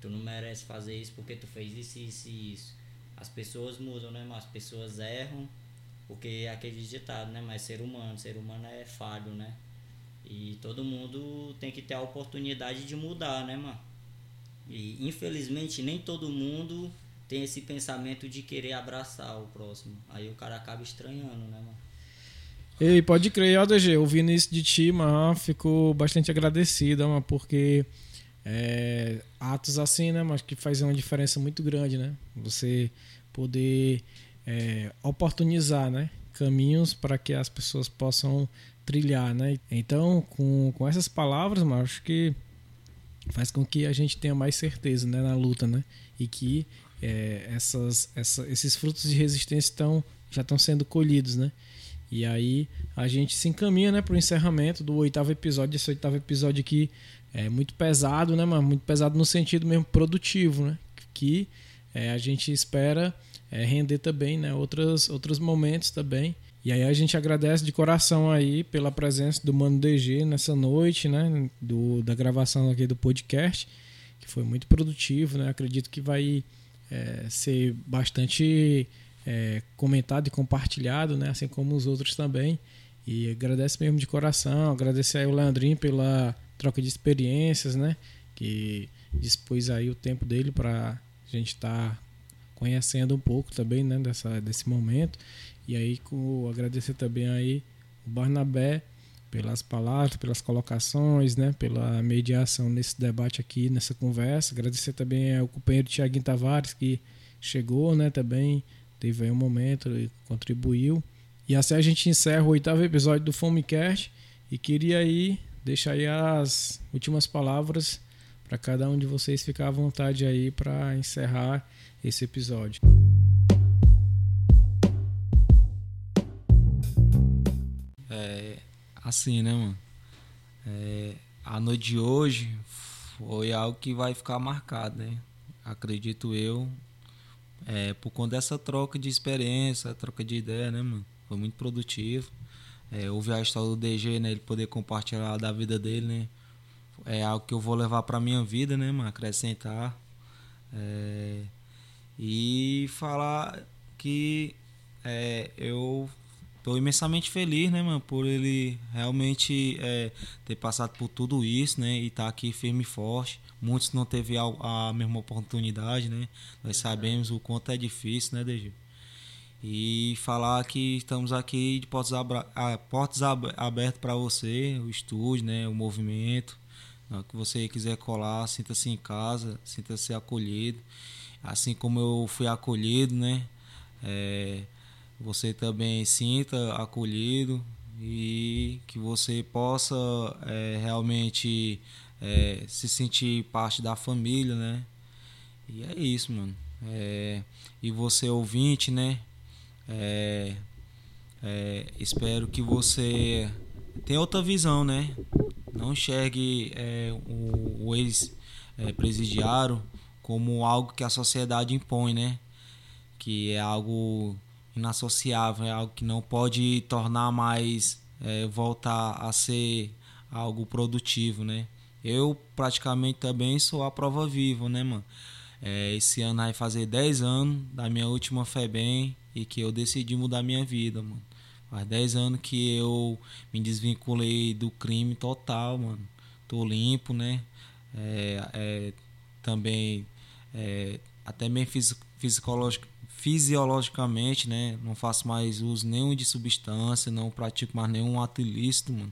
tu não merece fazer isso porque tu fez isso, isso e isso. As pessoas mudam, né? Mas as pessoas erram, porque é aquele ditado, né? Mas ser humano, ser humano é falho, né? E todo mundo tem que ter a oportunidade de mudar, né, mano? E infelizmente nem todo mundo tem esse pensamento de querer abraçar o próximo. Aí o cara acaba estranhando, né, mano? Ei, pode crer, ó, DG, ouvindo isso de ti, mano, fico bastante agradecido, mano, porque é, atos assim, né, mas que fazem uma diferença muito grande, né? Você poder é, oportunizar, né, caminhos para que as pessoas possam trilhar, né? Então, com, com essas palavras, mano, acho que faz com que a gente tenha mais certeza, né, na luta, né? E que é, essas, essa, esses frutos de resistência estão, já estão sendo colhidos, né? E aí a gente se encaminha né, para o encerramento do oitavo episódio. Esse oitavo episódio aqui é muito pesado, né, mas muito pesado no sentido mesmo produtivo, né? Que é, a gente espera é, render também, né? Outros, outros momentos também. E aí a gente agradece de coração aí pela presença do Mano DG nessa noite, né? Do, da gravação aqui do podcast, que foi muito produtivo, né? Acredito que vai é, ser bastante é, comentado e compartilhado, né? Assim como os outros também. E agradece mesmo de coração, agradecer aí o Leandrinho pela troca de experiências, né? Que dispôs aí o tempo dele para a gente estar tá conhecendo um pouco também, né? Dessa, desse momento. E aí com, agradecer também aí o Barnabé pelas palavras, pelas colocações, né? Pela mediação nesse debate aqui, nessa conversa. Agradecer também ao companheiro Tiaguinho Tavares que chegou, né? Também teve aí um momento e contribuiu. E assim a gente encerra o oitavo episódio do Fomecast e queria aí deixar aí as últimas palavras para cada um de vocês ficar à vontade aí para encerrar esse episódio. Assim, né, mano? É, a noite de hoje foi algo que vai ficar marcado, né? Acredito eu, é, por conta dessa troca de experiência, troca de ideia, né, mano? Foi muito produtivo. É, ouvir a história do DG, né? Ele poder compartilhar da vida dele, né? É algo que eu vou levar pra minha vida, né, mano? Acrescentar. É, e falar que é, eu tô imensamente feliz, né, mano, por ele realmente é, ter passado por tudo isso, né, e estar tá aqui firme e forte. Muitos não teve a, a mesma oportunidade, né? Nós sabemos o quanto é difícil, né, DG? e falar que estamos aqui de portas, portas abertas para você, o estúdio, né, o movimento. que você quiser colar, sinta-se em casa, sinta-se acolhido. Assim como eu fui acolhido, né? É, você também sinta acolhido e que você possa é, realmente é, se sentir parte da família, né? E é isso, mano. É, e você ouvinte, né? É, é, espero que você tenha outra visão, né? Não enxergue é, o, o ex-presidiário como algo que a sociedade impõe, né? Que é algo inassociável, é algo que não pode tornar mais é, voltar a ser algo produtivo, né? Eu praticamente também sou a prova viva, né, mano? É, esse ano vai fazer 10 anos da minha última FEBEM e que eu decidi mudar minha vida, mano. Faz 10 anos que eu me desvinculei do crime total, mano. Tô limpo, né? É, é, também, é, até mesmo fisiológico, fisiologicamente, né? Não faço mais uso nenhum de substância, não pratico mais nenhum ato ilícito, mano.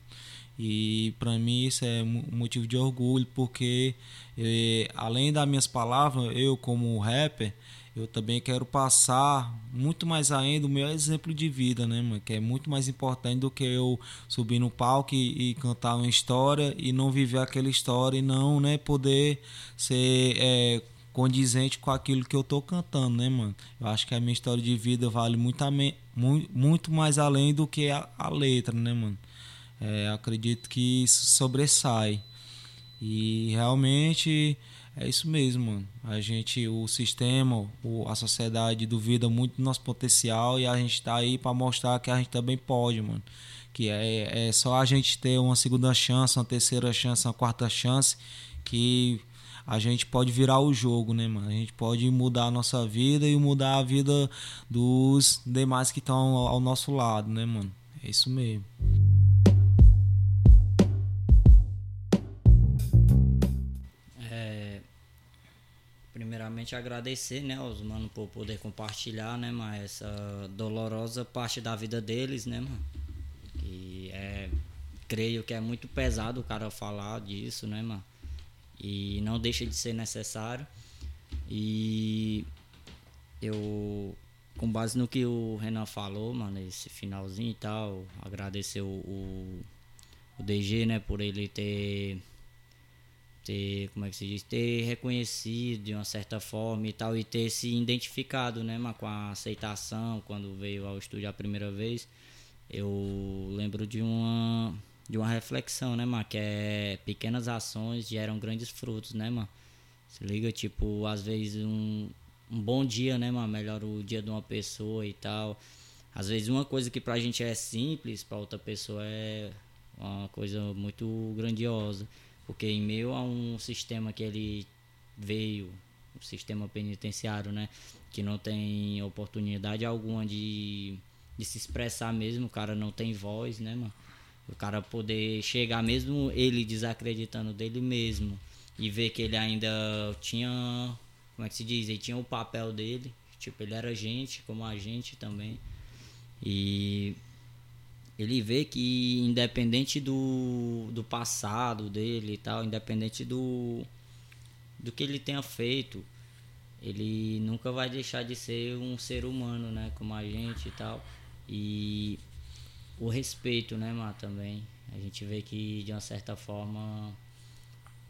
E para mim isso é um motivo de orgulho, porque eh, além das minhas palavras, eu como rapper, eu também quero passar muito mais ainda o meu exemplo de vida, né, mano? Que é muito mais importante do que eu subir no palco e, e cantar uma história e não viver aquela história e não, né, poder ser é, condizente com aquilo que eu tô cantando, né, mano? Eu acho que a minha história de vida vale muito, muito, mais além do que a, a letra, né, mano? É, acredito que isso sobressai. E realmente é isso mesmo, mano. A gente, o sistema, o, a sociedade duvida muito do nosso potencial e a gente tá aí para mostrar que a gente também pode, mano. Que é, é só a gente ter uma segunda chance, uma terceira chance, uma quarta chance que a gente pode virar o jogo, né, mano? A gente pode mudar a nossa vida e mudar a vida dos demais que estão ao nosso lado, né, mano? É isso mesmo. primeiramente agradecer, né, aos mano por poder compartilhar, né, mas essa dolorosa parte da vida deles, né, mano. E é creio que é muito pesado o cara falar disso, né, mano. E não deixa de ser necessário. E eu com base no que o Renan falou, mano, esse finalzinho e tal, agradecer o, o, o DG, né, por ele ter ter, como é que se diz, ter reconhecido de uma certa forma e tal, e ter se identificado, né, mas com a aceitação quando veio ao estúdio a primeira vez. Eu lembro de uma de uma reflexão, né, mano, que é pequenas ações geram grandes frutos, né, mano. Se liga, tipo, às vezes um, um bom dia, né, mano, melhora o dia de uma pessoa e tal. Às vezes uma coisa que pra gente é simples, pra outra pessoa é uma coisa muito grandiosa. Porque em meio a um sistema que ele veio o sistema penitenciário, né? Que não tem oportunidade alguma de, de se expressar mesmo, o cara não tem voz, né, mano? O cara poder chegar mesmo ele desacreditando dele mesmo e ver que ele ainda tinha, como é que se diz, ele tinha o papel dele, tipo, ele era gente como a gente também. E ele vê que independente do, do passado dele e tal, independente do do que ele tenha feito, ele nunca vai deixar de ser um ser humano, né, como a gente e tal. E o respeito, né, Mar, também. A gente vê que de uma certa forma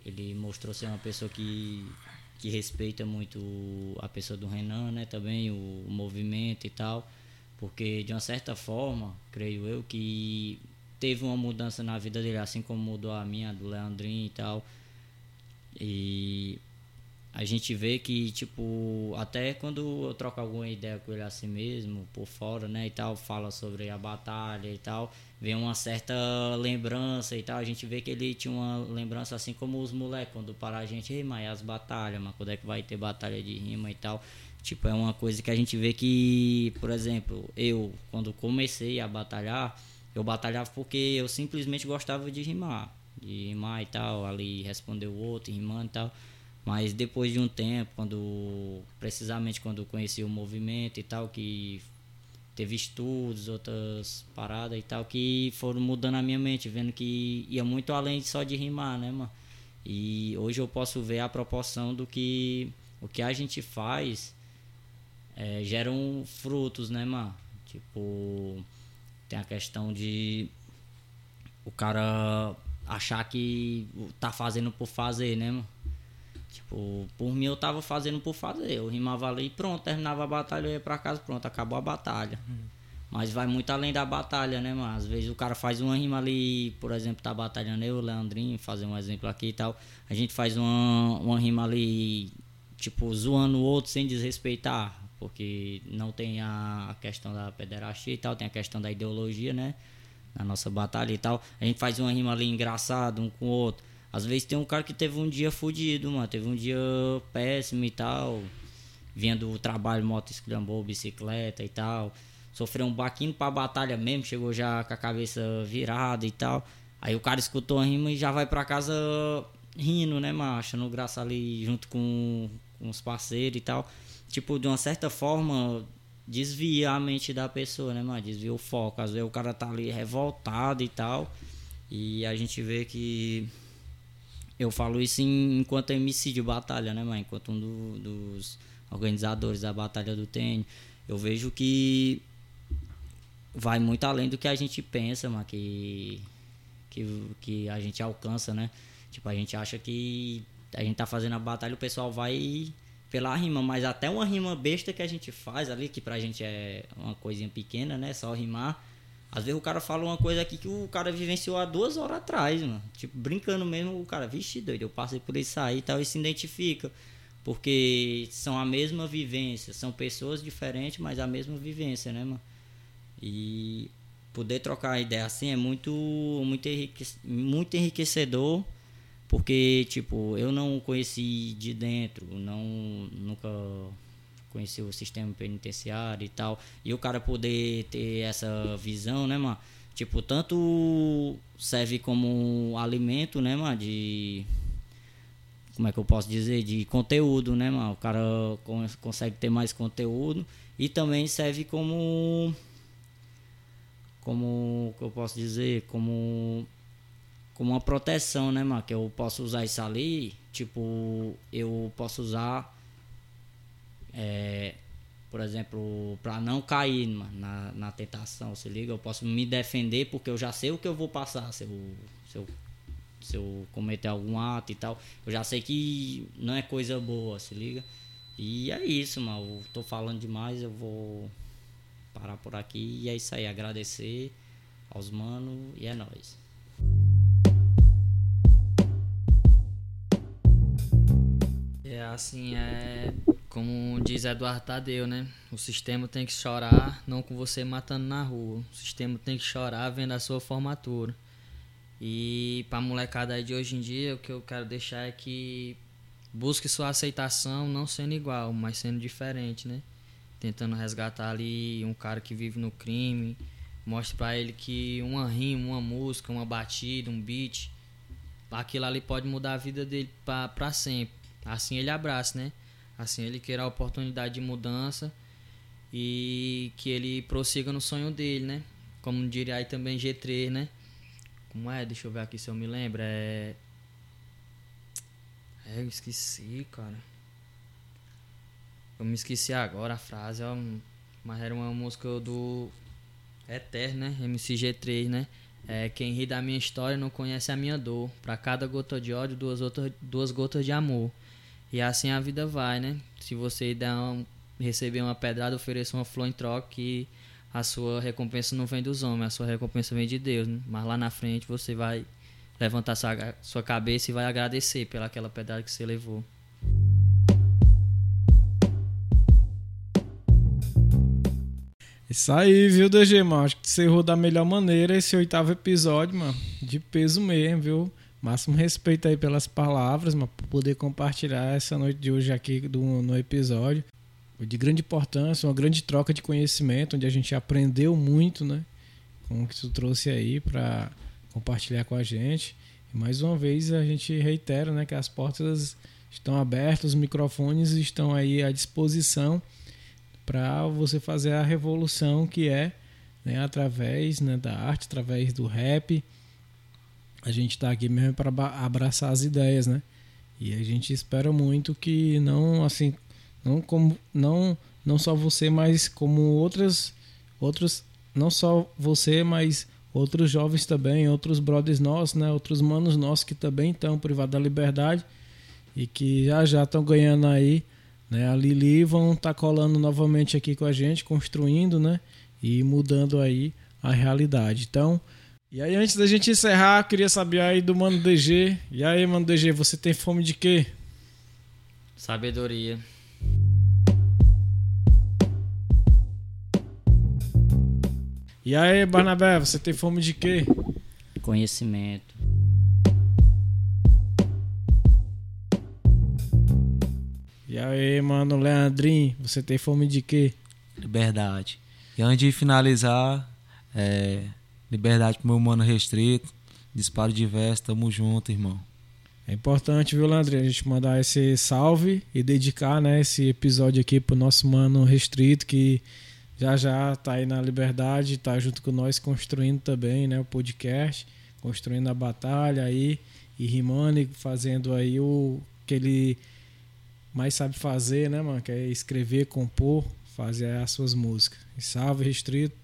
ele mostrou ser uma pessoa que, que respeita muito a pessoa do Renan, né, também o, o movimento e tal, porque de uma certa forma, creio eu que teve uma mudança na vida dele, assim como mudou a minha, do Leandrinho e tal. E a gente vê que, tipo, até quando eu troco alguma ideia com ele assim mesmo, por fora, né, e tal, fala sobre a batalha e tal, vem uma certa lembrança e tal, a gente vê que ele tinha uma lembrança assim como os moleques, quando parar a gente, ei, mas as batalhas, mas quando é que vai ter batalha de rima e tal, tipo, é uma coisa que a gente vê que, por exemplo, eu, quando comecei a batalhar, eu batalhava porque eu simplesmente gostava de rimar, de rimar e tal, ali responder o outro, rimando e tal, mas depois de um tempo, quando precisamente quando conheci o movimento e tal, que teve estudos, outras paradas e tal, que foram mudando a minha mente, vendo que ia muito além só de rimar, né, mano? E hoje eu posso ver a proporção do que o que a gente faz é, geram frutos, né, mano? Tipo, tem a questão de o cara achar que tá fazendo por fazer, né, mano? Tipo, por mim eu tava fazendo por fazer. Eu rimava ali e pronto, terminava a batalha, eu ia pra casa, pronto, acabou a batalha. Uhum. Mas vai muito além da batalha, né, mano? Às vezes o cara faz uma rima ali, por exemplo, tá batalhando eu, Leandrinho, fazer um exemplo aqui e tal. A gente faz uma, uma rima ali, tipo, zoando o outro sem desrespeitar. Porque não tem a questão da pederastia e tal, tem a questão da ideologia, né? Na nossa batalha e tal. A gente faz uma rima ali engraçada um com o outro. Às vezes tem um cara que teve um dia fodido, mano. Teve um dia péssimo e tal. Vinha do trabalho, moto escrambou, bicicleta e tal. Sofreu um baquinho pra batalha mesmo, chegou já com a cabeça virada e tal. Aí o cara escutou a rima e já vai pra casa rindo, né, mano? Achando graça ali junto com, com os parceiros e tal. Tipo, de uma certa forma, desvia a mente da pessoa, né, mano? Desvia o foco. Às vezes o cara tá ali revoltado e tal. E a gente vê que eu falo isso em, enquanto MC de batalha, né, mãe? Enquanto um do, dos organizadores da Batalha do Tênis. Eu vejo que vai muito além do que a gente pensa, mano, que, que, que a gente alcança, né? Tipo, a gente acha que a gente tá fazendo a batalha, o pessoal vai pela rima, mas até uma rima besta que a gente faz ali, que pra gente é uma coisinha pequena, né? Só rimar às vezes o cara fala uma coisa aqui que o cara vivenciou há duas horas atrás, mano. Tipo, brincando mesmo, o cara, vixe, doido, eu passei por isso aí e tal, e se identifica. Porque são a mesma vivência, são pessoas diferentes, mas a mesma vivência, né, mano? E poder trocar ideia assim é muito, muito, muito enriquecedor, porque, tipo, eu não conheci de dentro, não, nunca conhecer o sistema penitenciário e tal. E o cara poder ter essa visão, né, mano? Tipo, tanto serve como alimento, né, mano? De. Como é que eu posso dizer? De conteúdo, né, mano? O cara consegue ter mais conteúdo. E também serve como. Como. que eu posso dizer? Como. Como uma proteção, né, mano? Que eu posso usar isso ali. Tipo, eu posso usar é, por exemplo, para não cair na, na tentação, se liga, eu posso me defender porque eu já sei o que eu vou passar se eu, se eu, se eu cometer algum ato e tal. Eu já sei que não é coisa boa, se liga. E é isso, mano. Eu tô falando demais, eu vou parar por aqui e é isso aí. Agradecer aos manos e é nóis. É assim, é como diz Eduardo Tadeu, né? O sistema tem que chorar, não com você matando na rua. O sistema tem que chorar vendo a sua formatura. E pra molecada aí de hoje em dia, o que eu quero deixar é que busque sua aceitação não sendo igual, mas sendo diferente, né? Tentando resgatar ali um cara que vive no crime, mostre para ele que uma rima, uma música, uma batida, um beat, aquilo ali pode mudar a vida dele para sempre. Assim ele abraça, né? Assim ele quer a oportunidade de mudança e que ele prossiga no sonho dele, né? Como diria aí também G3, né? Como é? Deixa eu ver aqui se eu me lembro. É. É, eu esqueci, cara. Eu me esqueci agora a frase, ó. Mas era uma música do Eterno, né? MCG3, né? É, quem ri da minha história não conhece a minha dor. Para cada gota de ódio, duas, outras, duas gotas de amor. E assim a vida vai, né? Se você der um, receber uma pedrada, ofereça uma flor em troca, que a sua recompensa não vem dos homens, a sua recompensa vem de Deus. Né? Mas lá na frente você vai levantar sua, sua cabeça e vai agradecer pelaquela pedrada que você levou. Isso aí, viu, DG, mano? Acho que você errou da melhor maneira esse oitavo episódio, mano. De peso mesmo, viu? Máximo respeito aí pelas palavras, mano, por poder compartilhar essa noite de hoje aqui do, no episódio. De grande importância, uma grande troca de conhecimento, onde a gente aprendeu muito, né? Com o que tu trouxe aí para compartilhar com a gente. E mais uma vez a gente reitera, né, que as portas estão abertas, os microfones estão aí à disposição para você fazer a revolução que é né, através né, da arte, através do rap. A gente está aqui mesmo para abraçar as ideias, né? E a gente espera muito que não assim, não como não não só você, mas como outras outros não só você, mas outros jovens também, outros brothers nossos, né, outros manos nossos que também estão privados da liberdade e que já já estão ganhando aí né? A Lili vão estar tá colando novamente aqui com a gente, construindo, né? E mudando aí a realidade. Então, e aí antes da gente encerrar, queria saber aí do Mano DG. E aí, Mano DG, você tem fome de quê? Sabedoria. E aí, Barnabé, você tem fome de quê? Conhecimento. E aí, mano, Leandrinho, você tem fome de quê? Liberdade. E antes de finalizar, é, liberdade pro meu mano restrito, disparo diverso, tamo junto, irmão. É importante, viu, Leandrinho, a gente mandar esse salve e dedicar, né, esse episódio aqui pro nosso mano restrito que já já tá aí na liberdade, tá junto com nós construindo também, né, o podcast, construindo a batalha aí e rimando e fazendo aí o que ele mais sabe fazer, né, mano? Que é escrever, compor, fazer as suas músicas. E salve, restrito.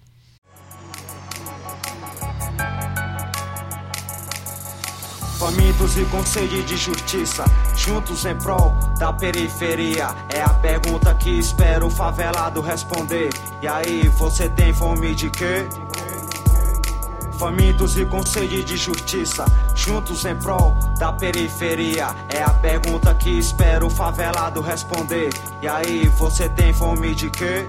Famintos e com sede de justiça, juntos em prol da periferia. É a pergunta que espero o favelado responder. E aí, você tem fome de quê? Famintos e com sede de justiça, juntos em prol da periferia. É a pergunta que espero o favelado responder. E aí, você tem fome de quê?